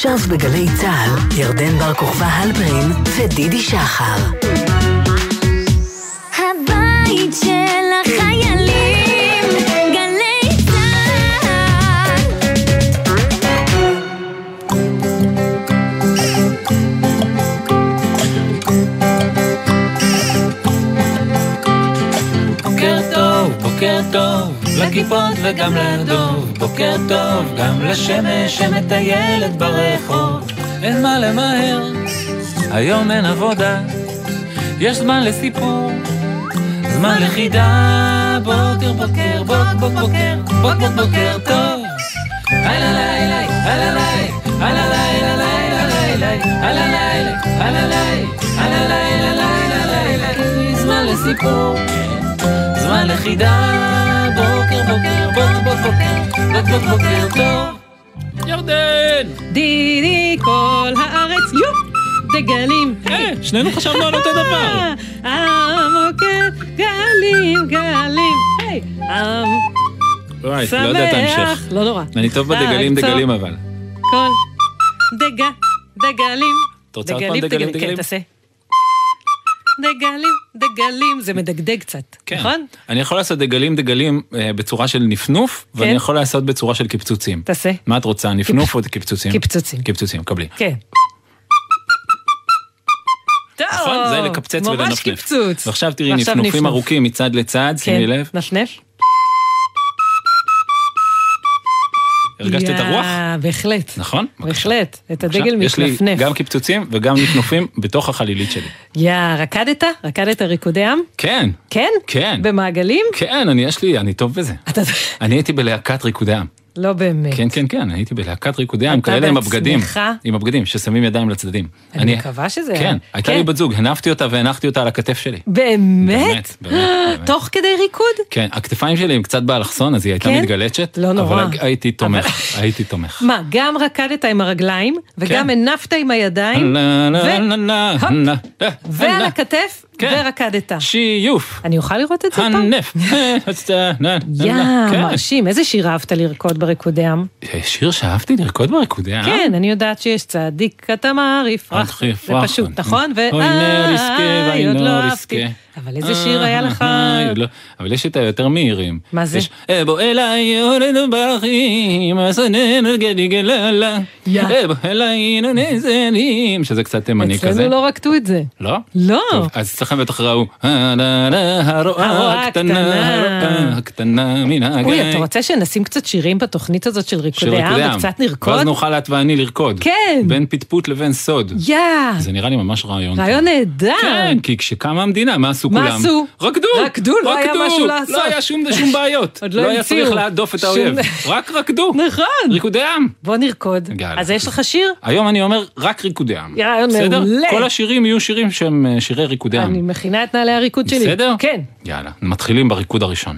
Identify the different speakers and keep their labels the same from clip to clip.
Speaker 1: עכשיו בגלי צה"ל, ירדן בר כוכבא הלפרין ודידי שחר.
Speaker 2: לכיפות וגם לדוב. בוקר טוב, גם לשמש שמטיילת ברחוב. אין מה למהר, היום אין עבודה. יש זמן לסיפור, זמן לחידה. בוקר, בוקר, בוק, בוק, בוקר, בוק, בוק, בוקר טוב. הלא לילה, הלא לילה, הלא לילה, לילה, לילה, הלא לילה, הלא לילה, הלא לילה, לילה, לילה. זמן לסיפור. זמן לחידה, בוקר בוקר, בוק בוק בוקר, בוק בוק בוקר טוב. ירדן!
Speaker 3: דידי כל הארץ, יו! דגלים.
Speaker 2: אה, שנינו חשבנו על אותו דבר.
Speaker 3: המוקד, גלים, גלים. היי, עם
Speaker 2: וואי, לא יודע את ההמשך.
Speaker 3: שמח. לא נורא.
Speaker 2: אני טוב בדגלים
Speaker 3: ארצו
Speaker 2: דגלים אבל.
Speaker 3: כל דגה, דגלים.
Speaker 2: את רוצה עוד פעם דגלים דגלים?
Speaker 3: כן, תעשה. דגלים, דגלים, זה מדגדג קצת,
Speaker 2: כן.
Speaker 3: נכון?
Speaker 2: אני יכול לעשות דגלים דגלים אה, בצורה של נפנוף, ואני
Speaker 3: כן.
Speaker 2: יכול לעשות בצורה של קפצוצים.
Speaker 3: תעשה.
Speaker 2: מה את רוצה, נפנוף או קפצוצים?
Speaker 3: קפצוצים.
Speaker 2: קפצוצים, קבלי.
Speaker 3: כן.
Speaker 2: נכון? זה לקפצץ ולנפנף.
Speaker 3: ממש קפצוץ.
Speaker 2: ועכשיו תראי נפנופים. ארוכים מצד לצד, שימי
Speaker 3: כן,
Speaker 2: לב.
Speaker 3: נפנף.
Speaker 2: הרגשת את הרוח?
Speaker 3: בהחלט.
Speaker 2: נכון? בבקשה.
Speaker 3: בהחלט. את
Speaker 2: עכשיו,
Speaker 3: הדגל
Speaker 2: יש לי
Speaker 3: מתנפנף.
Speaker 2: גם קפצוצים וגם נפנופים בתוך החלילית שלי.
Speaker 3: יא, רקדת? רקדת ריקודי עם?
Speaker 2: כן,
Speaker 3: כן?
Speaker 2: כן.
Speaker 3: במעגלים?
Speaker 2: כן, אני יש לי, אני טוב בזה. אני הייתי בלהקת ריקודי עם.
Speaker 3: לא באמת.
Speaker 2: כן, כן, כן, הייתי בלהקת ריקודי עם,
Speaker 3: אתה
Speaker 2: כאלה עם הבגדים.
Speaker 3: בעצמך?
Speaker 2: עם הבגדים, ששמים ידיים לצדדים.
Speaker 3: אני מקווה שזה...
Speaker 2: כן, הייתה לי בת זוג, הנפתי אותה והנחתי אותה על הכתף שלי.
Speaker 3: באמת?
Speaker 2: באמת, באמת.
Speaker 3: תוך כדי ריקוד?
Speaker 2: כן, הכתפיים שלי הם קצת באלכסון, אז היא הייתה
Speaker 3: כן?
Speaker 2: מתגלצת.
Speaker 3: לא נורא.
Speaker 2: אבל הייתי תומך, הייתי תומך.
Speaker 3: מה, גם רקדת עם הרגליים, וגם
Speaker 2: כן.
Speaker 3: הנפת עם הידיים, ועל. הכתף,
Speaker 2: כן.
Speaker 3: ורקדת.
Speaker 2: שיוף.
Speaker 3: אני אוכל לראות את זה פעם?
Speaker 2: הנף.
Speaker 3: יא,
Speaker 2: כן.
Speaker 3: מרשים. איזה שיר אהבת לרקוד בריקודי עם?
Speaker 2: שיר שאהבתי לרקוד בריקודי עם?
Speaker 3: כן, אני יודעת שיש צדיק יפרח.
Speaker 2: אל
Speaker 3: זה פשוט, נכון? ו-
Speaker 2: אוי
Speaker 3: אה,
Speaker 2: נריסקה ואוי
Speaker 3: עוד לא
Speaker 2: נוריסקה.
Speaker 3: אהבתי. אבל איזה שיר היה לך?
Speaker 2: אה, עוד לא. אבל יש את היותר מהירים.
Speaker 3: מה זה?
Speaker 2: "אה, בוא אליי יורנו ברכים, אסננו גדי גללה.
Speaker 3: יא.
Speaker 2: אה, בוא אליי נזלים, שזה קצת תימני כזה.
Speaker 3: אצלנו לא רקדו את זה.
Speaker 2: לא?
Speaker 3: לא.
Speaker 2: אז אצלכם בטח ראו, "אה,
Speaker 3: הרועה
Speaker 2: הקטנה,
Speaker 3: הקטנה."
Speaker 2: מן הגיא.
Speaker 3: אוי, אתה רוצה שנשים קצת שירים בתוכנית הזאת של ריקודי עם. וקצת נרקוד?
Speaker 2: ואז נוכל את ואני לרקוד.
Speaker 3: כן.
Speaker 2: בין פטפוט לבין סוד.
Speaker 3: יא,
Speaker 2: זה נראה לי ממש רעיון.
Speaker 3: רעיון נהדר.
Speaker 2: כן, כי כשקמה המדינה, מה עשו
Speaker 3: מה
Speaker 2: כולם?
Speaker 3: עשו?
Speaker 2: רקדו!
Speaker 3: רקדו, לא היה משהו לעשות.
Speaker 2: לא היה שום שום בעיות.
Speaker 3: עוד לא
Speaker 2: לא היה
Speaker 3: המציאו.
Speaker 2: צריך להדוף את האויב. רק רקדו.
Speaker 3: נכון.
Speaker 2: ריקודי עם.
Speaker 3: בוא נרקוד. אז יש לך שיר?
Speaker 2: היום אני אומר רק ריקודי עם.
Speaker 3: רעיון
Speaker 2: בסדר?
Speaker 3: מעולה.
Speaker 2: כל השירים יהיו שירים שהם אה, שירי ריקודי עם.
Speaker 3: אני מכינה את נעלי הריקוד שלי.
Speaker 2: בסדר?
Speaker 3: כן.
Speaker 2: יאללה, מתחילים בריקוד הראשון.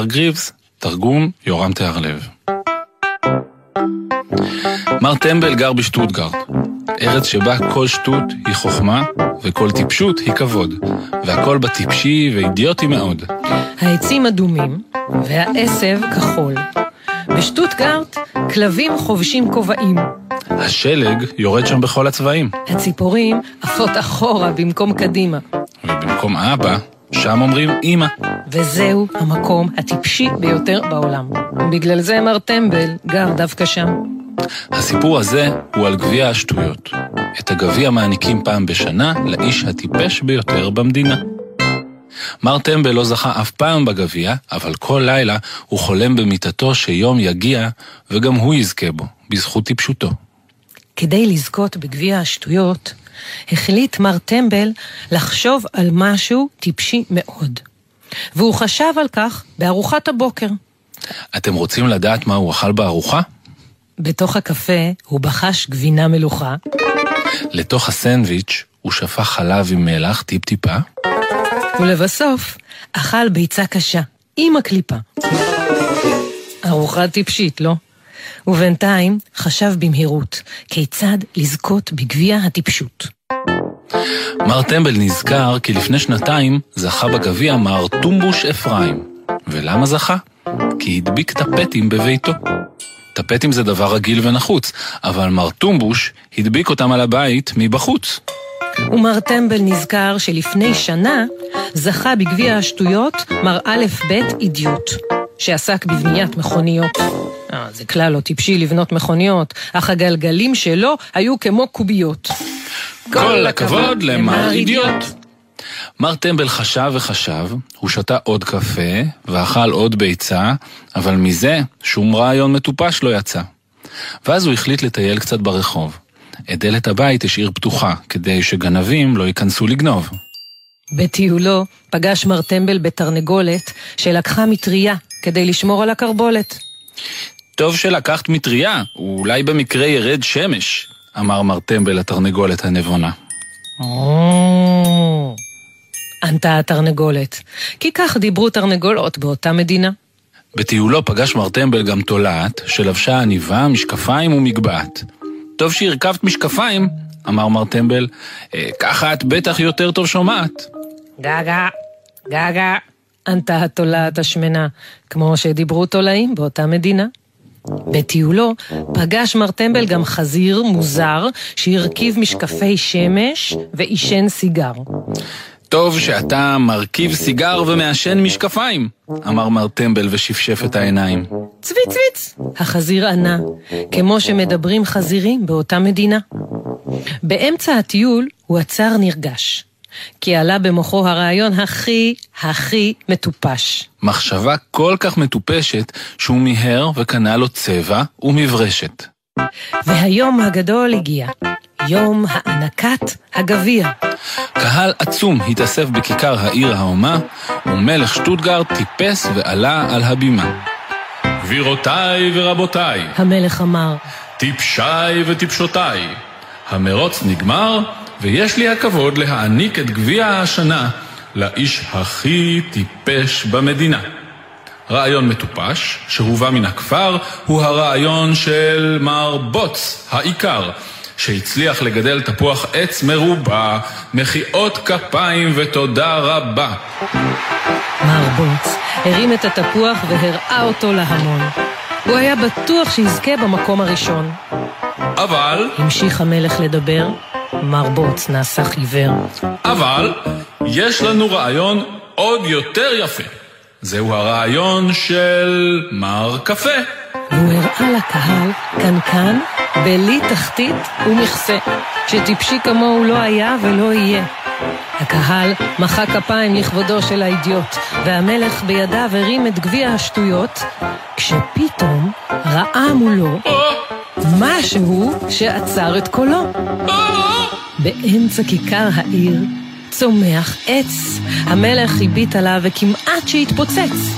Speaker 2: רוג'ר ארגריבס, תרגום יורם תיארלב. מר טמבל גר בשטוטגרד. ארץ שבה כל שטות היא חוכמה וכל טיפשות היא כבוד, והכל בה טיפשי ואידיוטי מאוד.
Speaker 3: העצים אדומים והעשב כחול. בשטוטגרט כלבים חובשים כובעים.
Speaker 2: השלג יורד שם בכל הצבעים,
Speaker 3: הציפורים עפות אחורה במקום קדימה.
Speaker 2: ובמקום אבא, שם אומרים אמא.
Speaker 3: וזהו המקום הטיפשי ביותר בעולם. בגלל זה מר טמבל גר דווקא שם.
Speaker 2: הסיפור הזה הוא על גביע השטויות. את הגביע מעניקים פעם בשנה לאיש הטיפש ביותר במדינה. מר טמבל לא זכה אף פעם בגביע, אבל כל לילה הוא חולם במיטתו שיום יגיע וגם הוא יזכה בו, בזכות טיפשותו.
Speaker 3: כדי לזכות בגביע השטויות, החליט מר טמבל לחשוב על משהו טיפשי מאוד. והוא חשב על כך בארוחת הבוקר.
Speaker 2: אתם רוצים לדעת מה הוא אכל בארוחה?
Speaker 3: בתוך הקפה הוא בחש גבינה מלוכה,
Speaker 2: לתוך הסנדוויץ' הוא שפך חלב עם מלח טיפ-טיפה,
Speaker 3: ולבסוף אכל ביצה קשה, עם הקליפה. ארוחה טיפשית, לא? ובינתיים חשב במהירות כיצד לזכות בגביע הטיפשות.
Speaker 2: מר טמבל נזכר כי לפני שנתיים זכה בגביע מר טומבוש אפרים. ולמה זכה? כי הדביק טפטים בביתו. טפטים זה דבר רגיל ונחוץ, אבל מר טומבוש הדביק אותם על הבית מבחוץ.
Speaker 3: ומר טמבל נזכר שלפני שנה זכה בגביע השטויות מר א' ב' אידיוט, שעסק בבניית מכוניות. אה, זה כלל לא טיפשי לבנות מכוניות, אך הגלגלים שלו היו כמו קוביות.
Speaker 2: כל הכבוד למר אידיוט. מר טמבל חשב וחשב, הוא שתה עוד קפה ואכל עוד ביצה, אבל מזה שום רעיון מטופש לא יצא. ואז הוא החליט לטייל קצת ברחוב. את דלת הבית השאיר פתוחה, כדי שגנבים לא ייכנסו לגנוב.
Speaker 3: בטיולו פגש מר טמבל בתרנגולת שלקחה מטריה כדי לשמור על הקרבולת.
Speaker 2: טוב שלקחת מטריה, אולי במקרה ירד שמש, אמר מר טמבל לתרנגולת הנבונה.
Speaker 3: או, ענתה התרנגולת, כי כך דיברו תרנגולות באותה מדינה.
Speaker 2: בטיולו פגש מר טמבל גם תולעת, שלבשה עניבה, משקפיים ומגבעת. טוב שהרכבת משקפיים, אמר מר טמבל, "אה, ככה את בטח יותר טוב שומעת.
Speaker 3: גגה, גגה, ענתה התולעת השמנה, כמו שדיברו תולעים באותה מדינה. בטיולו פגש מר טמבל גם חזיר מוזר שהרכיב משקפי שמש ועישן סיגר.
Speaker 2: טוב שאתה מרכיב סיגר ומעשן משקפיים, אמר מר טמבל ושפשף את העיניים.
Speaker 3: צבי צוויץ! החזיר ענה, כמו שמדברים חזירים באותה מדינה. באמצע הטיול הוא עצר נרגש, כי עלה במוחו הרעיון הכי הכי מטופש.
Speaker 2: מחשבה כל כך מטופשת שהוא מיהר וקנה לו צבע ומברשת.
Speaker 3: והיום הגדול הגיע, יום הענקת הגביע.
Speaker 2: קהל עצום התאסף בכיכר העיר ההומה, ומלך שטוטגרד טיפס ועלה על הבימה. גבירותיי ורבותיי,
Speaker 3: המלך אמר,
Speaker 2: טיפשיי וטיפשותיי, המרוץ נגמר, ויש לי הכבוד להעניק את גביע השנה לאיש הכי טיפש במדינה. רעיון מטופש, שהובא מן הכפר, הוא הרעיון של מר בוץ, העיקר, שהצליח לגדל תפוח עץ מרובע, מחיאות כפיים ותודה רבה.
Speaker 3: מר בוץ הרים את התפוח והראה אותו להמון. הוא היה בטוח שיזכה במקום הראשון.
Speaker 2: אבל,
Speaker 3: המשיך המלך לדבר, מר בוץ נעשה חיוור.
Speaker 2: אבל, יש לנו רעיון עוד יותר יפה. זהו הרעיון של מר קפה.
Speaker 3: והוא הראה לקהל קנקן בלי תחתית ומכסה, שטיפשי כמוהו לא היה ולא יהיה. הקהל מחא כפיים לכבודו של האידיוט, והמלך בידיו הרים את גביע השטויות, כשפתאום ראה מולו משהו שעצר את קולו. באמצע כיכר העיר צומח עץ. המלך הביט עליו וכמעט שהתפוצץ.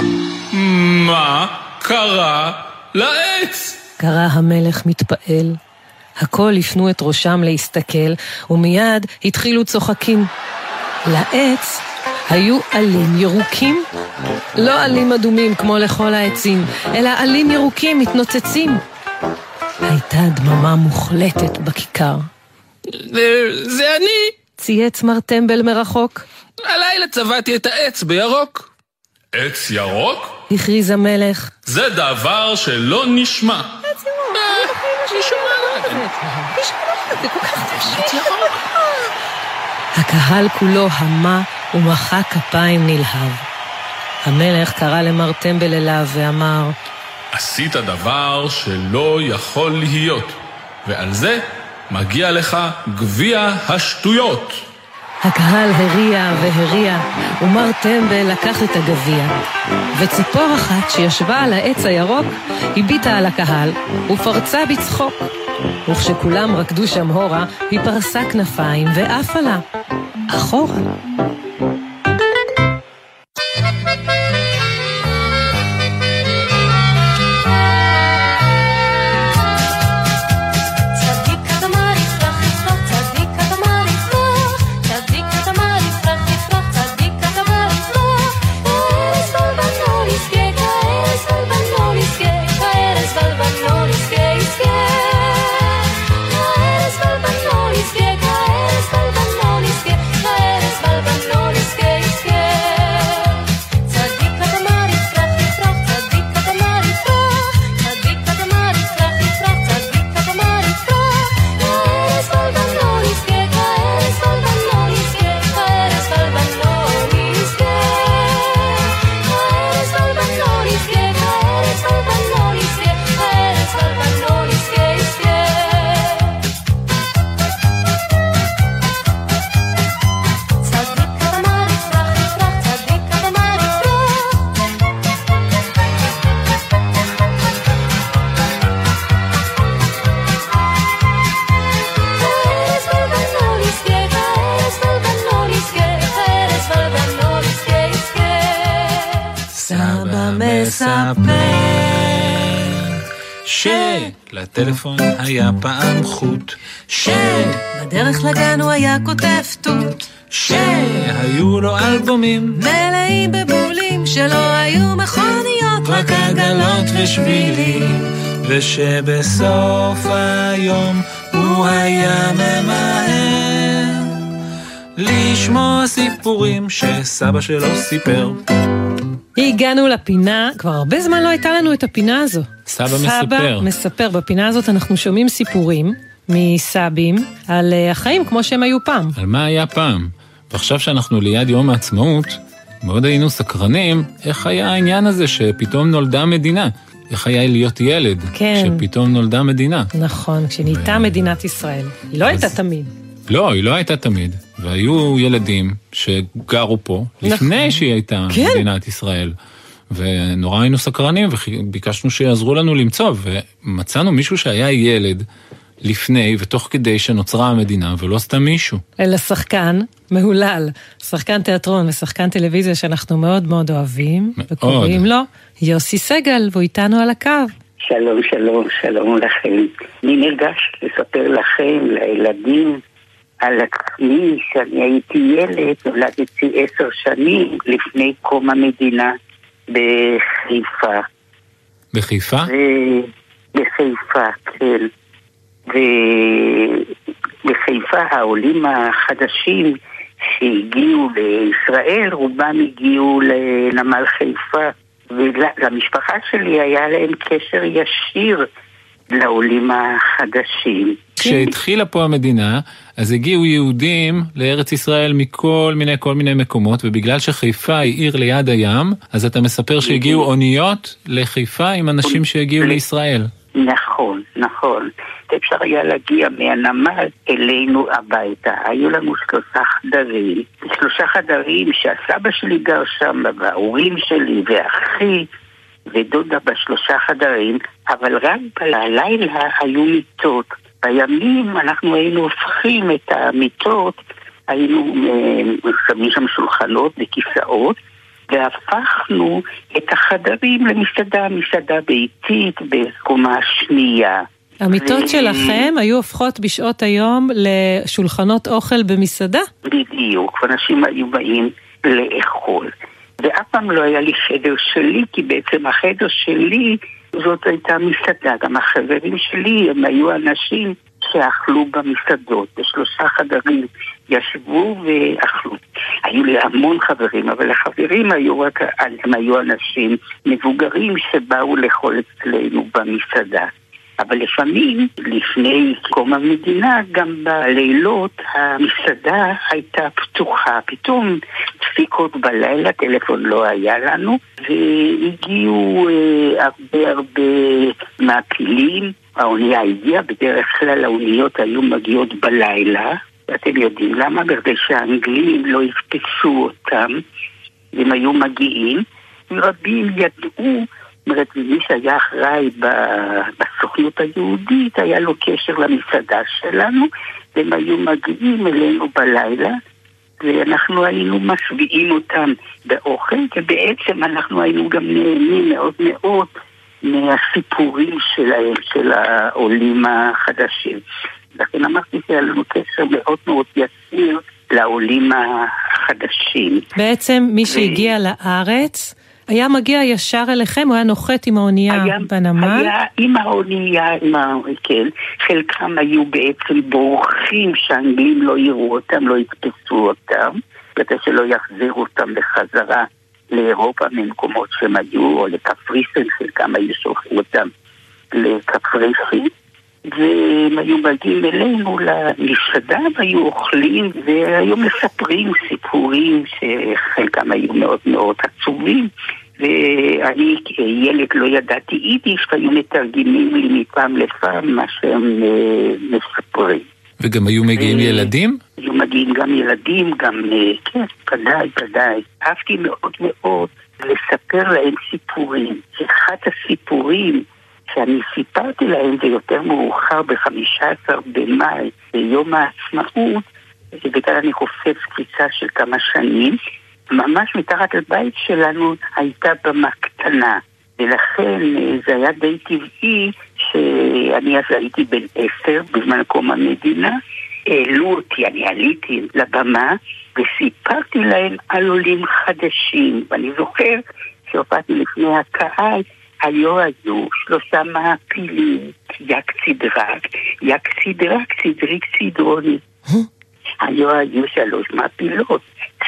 Speaker 2: מה קרה לעץ?
Speaker 3: קרא המלך מתפעל. הכל הפנו את ראשם להסתכל, ומיד התחילו צוחקים. לעץ היו עלים ירוקים. לא עלים אדומים כמו לכל העצים, אלא עלים ירוקים מתנוצצים. הייתה דממה מוחלטת בכיכר.
Speaker 2: זה אני.
Speaker 3: צייץ מר טמבל מרחוק.
Speaker 2: הלילה צבעתי את העץ בירוק. עץ ירוק?
Speaker 3: הכריז המלך.
Speaker 2: זה דבר שלא נשמע.
Speaker 3: הקהל כולו המה ומחא כפיים נלהב. המלך קרא למר טמבל אליו ואמר,
Speaker 2: עשית דבר שלא יכול להיות, ועל זה מגיע לך גביע השטויות.
Speaker 3: הקהל הריע והריע, ומר טמבל לקח את הגביע. וציפור אחת שישבה על העץ הירוק, הביטה על הקהל, ופרצה בצחוק. וכשכולם רקדו שם הורה, היא פרסה כנפיים ועפה לה. אחורה.
Speaker 2: חוט, ש...
Speaker 3: בדרך לגן הוא היה כותב תות,
Speaker 2: שהיו לו אלבומים,
Speaker 3: מלאים בבולים שלא היו מכוניות,
Speaker 2: רק עגלות ושבילים, ושבסוף היום הוא היה ממהר לשמוע סיפורים שסבא שלו סיפר.
Speaker 3: הגענו לפינה, כבר הרבה זמן לא הייתה לנו את הפינה הזו.
Speaker 2: סבא
Speaker 3: סבא
Speaker 2: מספר.
Speaker 3: מספר. בפינה הזאת אנחנו שומעים סיפורים מסבים על אה, החיים כמו שהם היו פעם.
Speaker 2: על מה היה פעם. ועכשיו שאנחנו ליד יום העצמאות, מאוד היינו סקרנים איך היה העניין הזה שפתאום נולדה מדינה. איך היה להיות ילד,
Speaker 3: כן.
Speaker 2: שפתאום נולדה מדינה.
Speaker 3: נכון, כשנהייתה מדינת ישראל. היא לא הייתה תמיד.
Speaker 2: לא, היא לא הייתה תמיד. והיו ילדים שגרו פה
Speaker 3: נכון.
Speaker 2: לפני שהיא הייתה
Speaker 3: כן.
Speaker 2: מדינת ישראל. ונורא היינו סקרנים וביקשנו שיעזרו לנו למצוא, ומצאנו מישהו שהיה ילד לפני ותוך כדי שנוצרה המדינה, ולא סתם מישהו.
Speaker 3: אלא שחקן מהולל, שחקן תיאטרון ושחקן טלוויזיה שאנחנו מאוד מאוד אוהבים,
Speaker 2: מאוד.
Speaker 3: וקוראים לו יוסי סגל, והוא איתנו על הקו.
Speaker 4: שלום, שלום, שלום לכם. אני נרגש לספר לכם, לילדים, על עצמי, שאני הייתי ילד, נולדתי עשר שנים לפני קום המדינה בחיפה.
Speaker 2: בחיפה?
Speaker 4: ו- בחיפה, כן. ובחיפה העולים החדשים שהגיעו לישראל, רובם הגיעו לנמל חיפה. ולמשפחה שלי היה להם קשר ישיר לעולים החדשים.
Speaker 2: כשהתחילה פה המדינה, אז הגיעו יהודים לארץ ישראל מכל מיני כל מיני מקומות, ובגלל שחיפה היא עיר ליד הים, אז אתה מספר שהגיעו אוניות לחיפה עם אנשים שהגיעו לישראל.
Speaker 4: נכון, נכון. אפשר היה להגיע מהנמל אלינו הביתה. היו לנו שלושה חדרים, שלושה חדרים שהסבא שלי גר שם, וההורים שלי, ואחי, ודודה בשלושה חדרים, אבל רק בלילה היו מיטות. בימים אנחנו היינו הופכים את המיטות, היינו אה, שמים שם שולחנות וכיסאות, והפכנו את החדרים למסעדה, מסעדה ביתית בקומה שנייה.
Speaker 3: המיטות
Speaker 4: ו-
Speaker 3: שלכם היו הופכות בשעות היום לשולחנות אוכל במסעדה?
Speaker 4: בדיוק, ואנשים היו באים לאכול. ואף פעם לא היה לי חדר שלי, כי בעצם החדר שלי זאת הייתה מסעדה. גם החברים שלי הם היו אנשים שאכלו במסעדות, בשלושה חדרים ישבו ואכלו. היו לי המון חברים, אבל החברים היו רק, הם היו אנשים מבוגרים שבאו לאכול אצלנו במסעדה. אבל לפעמים, לפני קום המדינה, גם בלילות המסעדה הייתה פתוחה. פתאום דפיקות בלילה, טלפון לא היה לנו, והגיעו אה, הרבה הרבה מעפילים. האונייה הגיעה, בדרך כלל האוניות היו מגיעות בלילה, ואתם יודעים למה? בכדי שהאנגלים לא יתפסו אותם, הם היו מגיעים, ורבים ידעו אומרת, מי שהיה אחראי בסוכנות היהודית, היה לו קשר למסעדה שלנו, והם היו מגיעים אלינו בלילה, ואנחנו היינו משביעים אותם באוכל, ובעצם אנחנו היינו גם נהנים מאוד מאוד מהסיפורים שלהם, של העולים החדשים. לכן אמרתי שהיה לנו קשר מאוד מאוד יסיר לעולים החדשים.
Speaker 3: בעצם מי שהגיע לארץ... היה מגיע ישר אליכם, הוא היה נוחת עם האונייה
Speaker 4: היה,
Speaker 3: בנמל?
Speaker 4: היה עם האונייה, עם ה... כן. חלקם היו בעצם בורחים שהאנגלים לא יראו אותם, לא יתפסו אותם, כדי שלא יחזירו אותם בחזרה לאירופה ממקומות שהם היו, או לקפריסין, חלקם היו שולחים אותם לקפריסין. והם היו מגיעים אלינו למסעדה והיו אוכלים והיו מספרים סיפורים שחלקם היו מאוד מאוד עצובים ואני כילד לא ידעתי יידיש והיו מתרגמים לי מפעם לפעם מה שהם אה, מספרים.
Speaker 2: וגם היו מגיעים
Speaker 4: ו-
Speaker 2: ילדים?
Speaker 4: היו מגיעים גם ילדים, גם, אה, כן, ודאי, ודאי. אהבתי מאוד מאוד לספר להם סיפורים. אחד הסיפורים שאני סיפרתי להם ויותר מאוחר ב-15 במאי, ביום העצמאות, בגלל אני חופף קפיצה של כמה שנים, ממש מתחת לבית שלנו הייתה במה קטנה. ולכן אה, זה היה די טבעי שאני אז הייתי בן עשר בזמן קום המדינה. העלו אותי, אני עליתי לבמה וסיפרתי להם על עולים חדשים. ואני זוכר שהופעתי לפני הקהל היו היו שלושה מעפילים, יק צידרק, יק צידרק, צידריק צידרוני. היו היו שלוש מעפילות,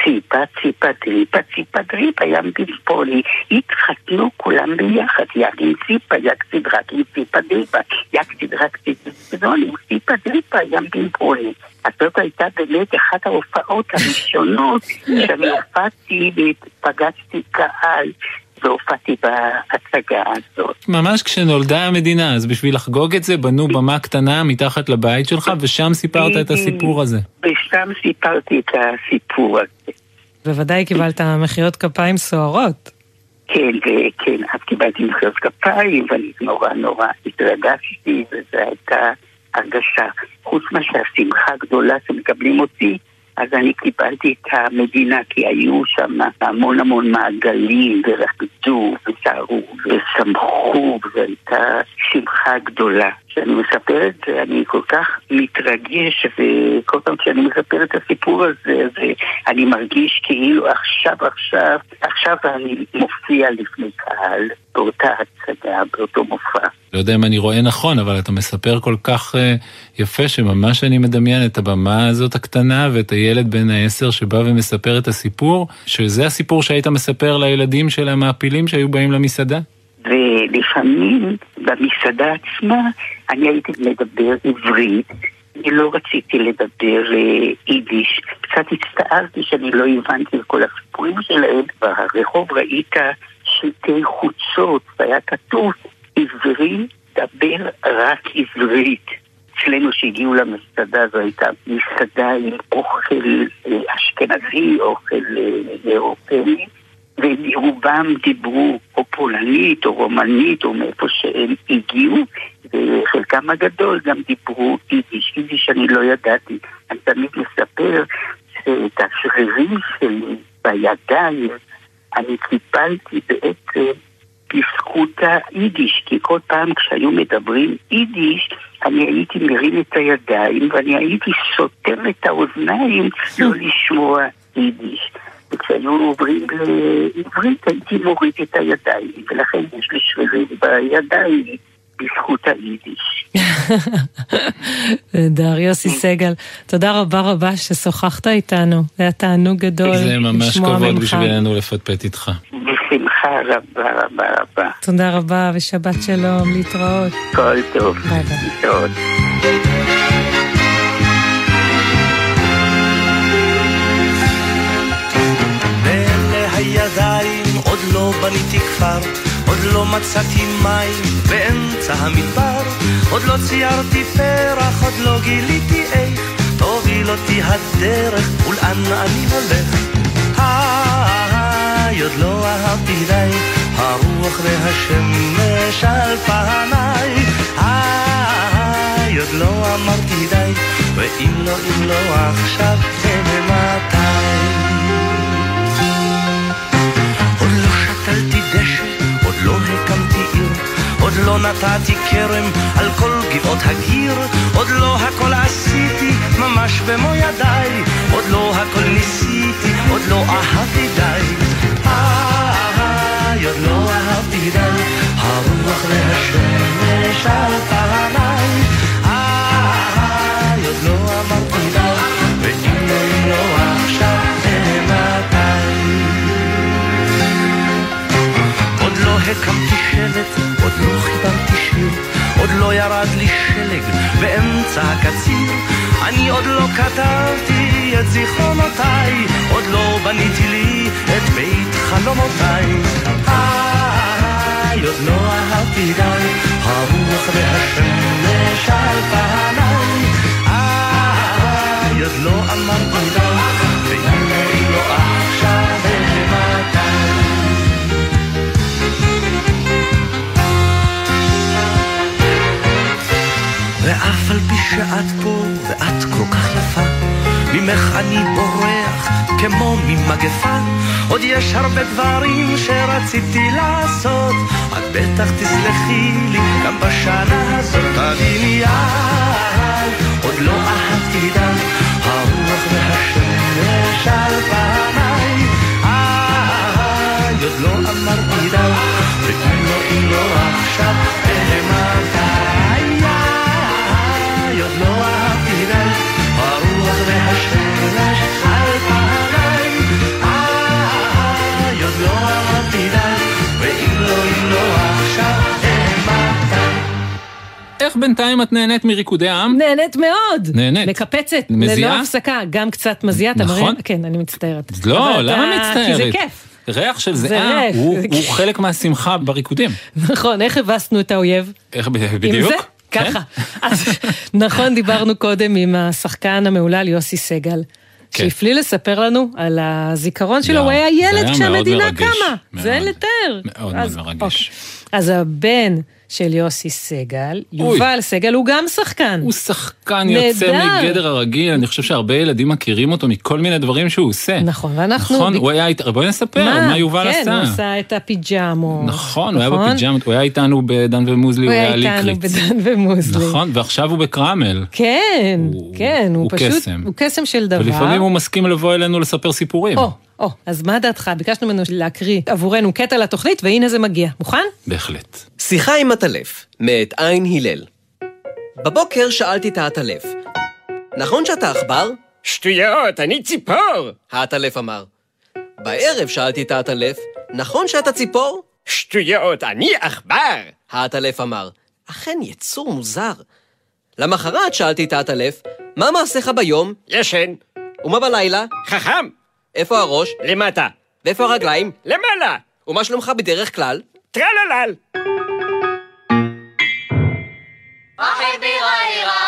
Speaker 4: ציפה, ציפה, דריפה, ציפה, דריפה, ים פצפוני. התחתנו כולם ביחד, יק עם ציפה, יק צידרק עם ציפה דריפה, יק צידרק צידרוני, ציפה דריפה, ים פצפוני. אז זאת הייתה באמת אחת ההופעות הראשונות שאני הופעתי ופגשתי קהל. והופעתי בהצגה הזאת.
Speaker 2: ממש כשנולדה המדינה, אז בשביל לחגוג את זה בנו במה קטנה מתחת לבית שלך, ושם סיפרת את הסיפור הזה.
Speaker 4: ושם סיפרתי את הסיפור הזה.
Speaker 3: בוודאי קיבלת מחיאות כפיים סוערות.
Speaker 4: כן, וכן, אז קיבלתי מחיאות כפיים, ואני נורא נורא התרגשתי, וזו הייתה הרגשה. חוץ מהשמחה הגדולה שמקבלים אותי, אז אני קיבלתי את המדינה, כי היו שם המון המון מעגלים, ורקדו, ושרו, ושמחו, וזו הייתה שמחה גדולה. כשאני מספר את זה, אני כל כך מתרגש, וכל פעם כשאני מספר את הסיפור הזה, אז אני מרגיש כאילו עכשיו, עכשיו, עכשיו אני מופיע לפני קהל, באותה הצגה, באותו מופע.
Speaker 2: לא יודע אם אני רואה נכון, אבל אתה מספר כל כך uh, יפה, שממש אני מדמיין את הבמה הזאת הקטנה, ואת הילד בן העשר שבא ומספר את הסיפור, שזה הסיפור שהיית מספר לילדים של המעפילים שהיו באים למסעדה?
Speaker 4: ולפעמים במסעדה עצמה אני הייתי מדבר עברית, אני לא רציתי לדבר אה, יידיש, קצת הצטערתי שאני לא הבנתי את כל הסיפורים שלהם. ברחוב ראית שלטי חוצות, והיה כתוב עברי, דבר רק עברית. אצלנו שהגיעו למסעדה זו הייתה מסעדה עם אוכל אה, אשכנזי, אוכל אה, אירופאי. ורובם דיברו או פולנית או רומנית או מאיפה שהם הגיעו וחלקם הגדול גם דיברו יידיש, יידיש אני לא ידעתי. אני תמיד מספר שאת השרירים שלי בידיים אני קיבלתי בעצם בזכות היידיש, כי כל פעם כשהיו מדברים יידיש, אני הייתי מרים את הידיים ואני הייתי סותם את האוזניים לא לשמוע יידיש. וכשהיו עוברים לעברית הייתי מוריד את הידיים, ולכן יש לי שרירים בידיים בזכות היידיש.
Speaker 3: נהדר, יוסי סגל. תודה רבה רבה ששוחחת איתנו. זה היה תענוג גדול
Speaker 2: זה ממש
Speaker 3: לשמוע
Speaker 2: כבוד
Speaker 3: ממך.
Speaker 2: בשבילנו לפטפט איתך.
Speaker 4: בשמחה רבה רבה רבה.
Speaker 3: תודה רבה ושבת שלום, להתראות.
Speaker 4: כל טוב.
Speaker 3: ביי ביי.
Speaker 5: לא בניתי כפר, עוד לא מצאתי מים באמצע המדבר, עוד לא ציירתי פרח, עוד לא גיליתי איך תוביל אותי הדרך ולאן אני הולך. היי, עוד לא אהבתי די, הרוח והשמש על פניי. היי, עוד לא אמרתי די, ואם לא, אם לא עכשיו, ומתי. דשא, עוד לא הקמתי עיר, עוד לא נתתי כרם על כל גבעות הגיר, עוד לא הכל עשיתי ממש במו ידיי, עוד לא הכל ניסיתי, עוד לא אהבתי די. והשמש על פניי. הקמתי שלט, עוד לא חיברתי שיר, עוד לא ירד לי שלג באמצע הקציר. אני עוד לא כתבתי את זיכרונותיי, עוד לא בניתי לי את בית חלומותיי. איי, עוד לא אהבתי די, הרוח והשמש על פניי. שאת פה ואת כל כך יפה, ממך אני בורח כמו ממגפה. עוד יש הרבה דברים שרציתי לעשות, את בטח תסלחי לי גם בשנה הזאת. תביני יד, עוד לא אהבתי די, הרוח והשמש על פניי. איי, עוד לא אמרתי די, ואם לא, אם לא עכשיו, ומתי.
Speaker 2: איך בינתיים את נהנית מריקודי עם?
Speaker 3: נהנית מאוד.
Speaker 2: נהנית.
Speaker 3: מקפצת.
Speaker 2: מזיעה?
Speaker 3: ללא הפסקה, גם קצת מזיעה. אתה
Speaker 2: נכון.
Speaker 3: כן, אני מצטערת.
Speaker 2: לא, למה
Speaker 3: אתה-
Speaker 2: מצטערת?
Speaker 3: כי זה כיף.
Speaker 2: ריח של
Speaker 3: זה
Speaker 2: זיעה
Speaker 3: ריח,
Speaker 2: הוא
Speaker 3: זה
Speaker 2: הוא. חלק מהשמחה בריקודים.
Speaker 3: נכון, איך הבסנו את האויב?
Speaker 2: איך בדיוק? כן?
Speaker 3: ככה. אז נכון, דיברנו קודם עם השחקן המהולל יוסי סגל.
Speaker 2: כן.
Speaker 3: שהפליא לספר לנו על הזיכרון שלו,
Speaker 2: לא,
Speaker 3: הוא היה ילד כשהמדינה קמה. זה לתאר.
Speaker 2: מאוד
Speaker 3: אז-
Speaker 2: מאוד מרגש.
Speaker 3: אוקיי. אז הבן של יוסי סגל, יובל סגל, הוא גם שחקן.
Speaker 2: הוא שחקן יוצא. מגדר הרגיל, אני חושב שהרבה ילדים מכירים אותו מכל מיני דברים שהוא עושה.
Speaker 3: נכון, ואנחנו...
Speaker 2: נכון, הוא היה, אית- בואי נספר מה יובל
Speaker 3: כן,
Speaker 2: עשה.
Speaker 3: הוא עשה את הפיג'מות.
Speaker 2: נכון, הוא היה בפיג'מות, הוא היה איתנו בדן ומוזלי,
Speaker 3: הוא
Speaker 2: הוא היה
Speaker 3: היה איתנו
Speaker 2: ליקריץ.
Speaker 3: בדן ומוזלי.
Speaker 2: נכון, ועכשיו הוא בקרמל.
Speaker 3: כן,
Speaker 2: הוא-
Speaker 3: כן, הוא
Speaker 2: הוא
Speaker 3: פשוט,
Speaker 2: קסם.
Speaker 3: הוא קסם של דבר.
Speaker 2: ולפעמים הוא מסכים לבוא אלינו לספר סיפורים.
Speaker 3: או, או, אז מה דעתך? ביקשנו ממנו להקריא עבורנו קטע לתוכנית, והנה זה מגיע. מוכן?
Speaker 2: בהחלט.
Speaker 6: שיחה עם עטלף, מאת עין הלל. בבוקר שאלתי את העטלף, נכון שאתה עכבר?
Speaker 7: שטויות, אני ציפור!
Speaker 6: העטלף אמר. בערב שאלתי את העטלף, נכון שאתה ציפור?
Speaker 7: שטויות, אני עכבר!
Speaker 6: העטלף אמר, אכן יצור מוזר. למחרת שאלתי את העטלף, מה מעשיך ביום?
Speaker 7: ישן,
Speaker 6: ומה בלילה?
Speaker 7: חכם,
Speaker 6: איפה הראש?
Speaker 7: למטה.
Speaker 6: ואיפה הרגליים?
Speaker 7: למעלה.
Speaker 6: ומה שלומך בדרך כלל?
Speaker 7: טרללל.
Speaker 6: אחיי בירה עירה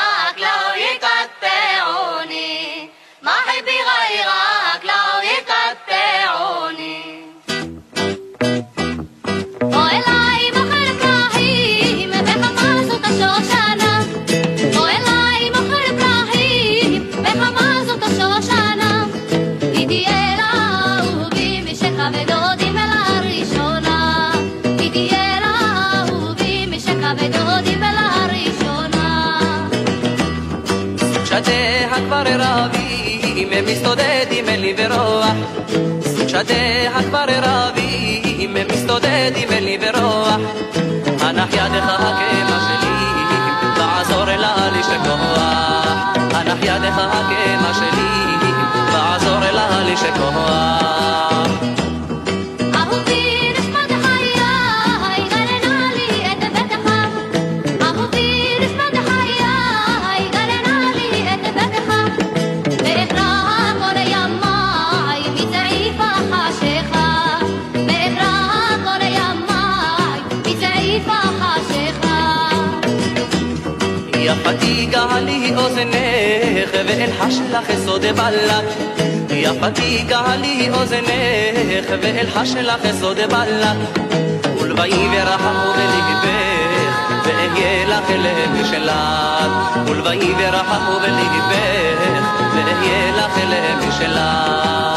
Speaker 6: מסתודד עם אלי ורוח. סוג שדיה כבר רבי, מסתודד עם אלי ורוח. הנח ידך
Speaker 8: הקמע שלי, ועזור לה לשכוח.
Speaker 9: הנח ידך הקמע שלי, ועזור לה
Speaker 8: לשכוח. גלי אוזנך ואלחש לך סוד בלק. יפתי גלי אוזנך ואלחש לך סוד בלק. ולבואי ורחמו בלבך ואהיה לך למשלך ולבואי ורחמו בלבך ואהיה לך למשלך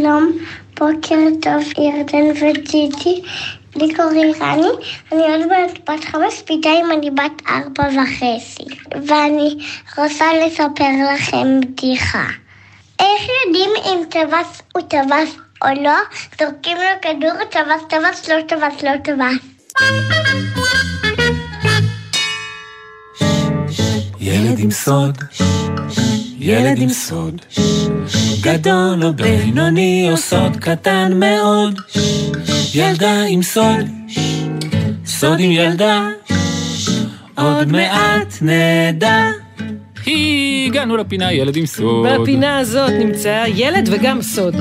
Speaker 10: שלום, בוקר טוב, ירדן ודידי. לי קוראים רני, אני עוד מעט בת חמש, בינתיים אני בת ארבע וחצי. ואני רוצה לספר לכם בדיחה. איך יודעים אם טווס הוא טווס או לא? זורקים לו כדור, טווס, טווס, לא טווס, לא טווס.
Speaker 2: ילד עם סוד, ילד עם סוד, גדול או בינוני או סוד קטן מאוד, ילדה עם סוד, סוד עם ילדה, עוד מעט נדע. הגענו לפינה ילד עם סוד.
Speaker 3: בפינה הזאת נמצא ילד וגם סוד.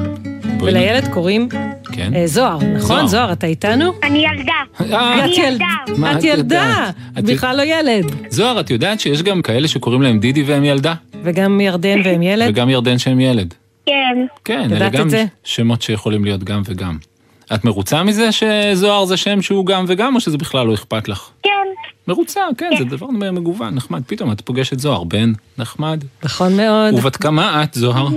Speaker 3: ולילד קוראים
Speaker 2: כן.
Speaker 3: אה, זוהר, נכון?
Speaker 2: זוהר.
Speaker 3: אתה איתנו?
Speaker 10: אני ילדה.
Speaker 2: אה,
Speaker 3: את ילדה. את ילדה, בכלל לא ילד.
Speaker 2: זוהר, את יודעת שיש גם כאלה שקוראים להם דידי והם ילדה?
Speaker 3: וגם ירדן והם ילד?
Speaker 2: וגם ירדן שהם ילד.
Speaker 10: כן.
Speaker 2: כן, אלה גם? שמות שיכולים להיות גם וגם. את מרוצה מזה שזוהר זה שם שהוא גם וגם, או שזה בכלל לא אכפת לך?
Speaker 10: כן.
Speaker 2: מרוצה, כן, זה דבר מגוון, נחמד. פתאום את פוגשת זוהר, בן נחמד.
Speaker 3: נכון מאוד.
Speaker 2: ובת כמה את, זוהר?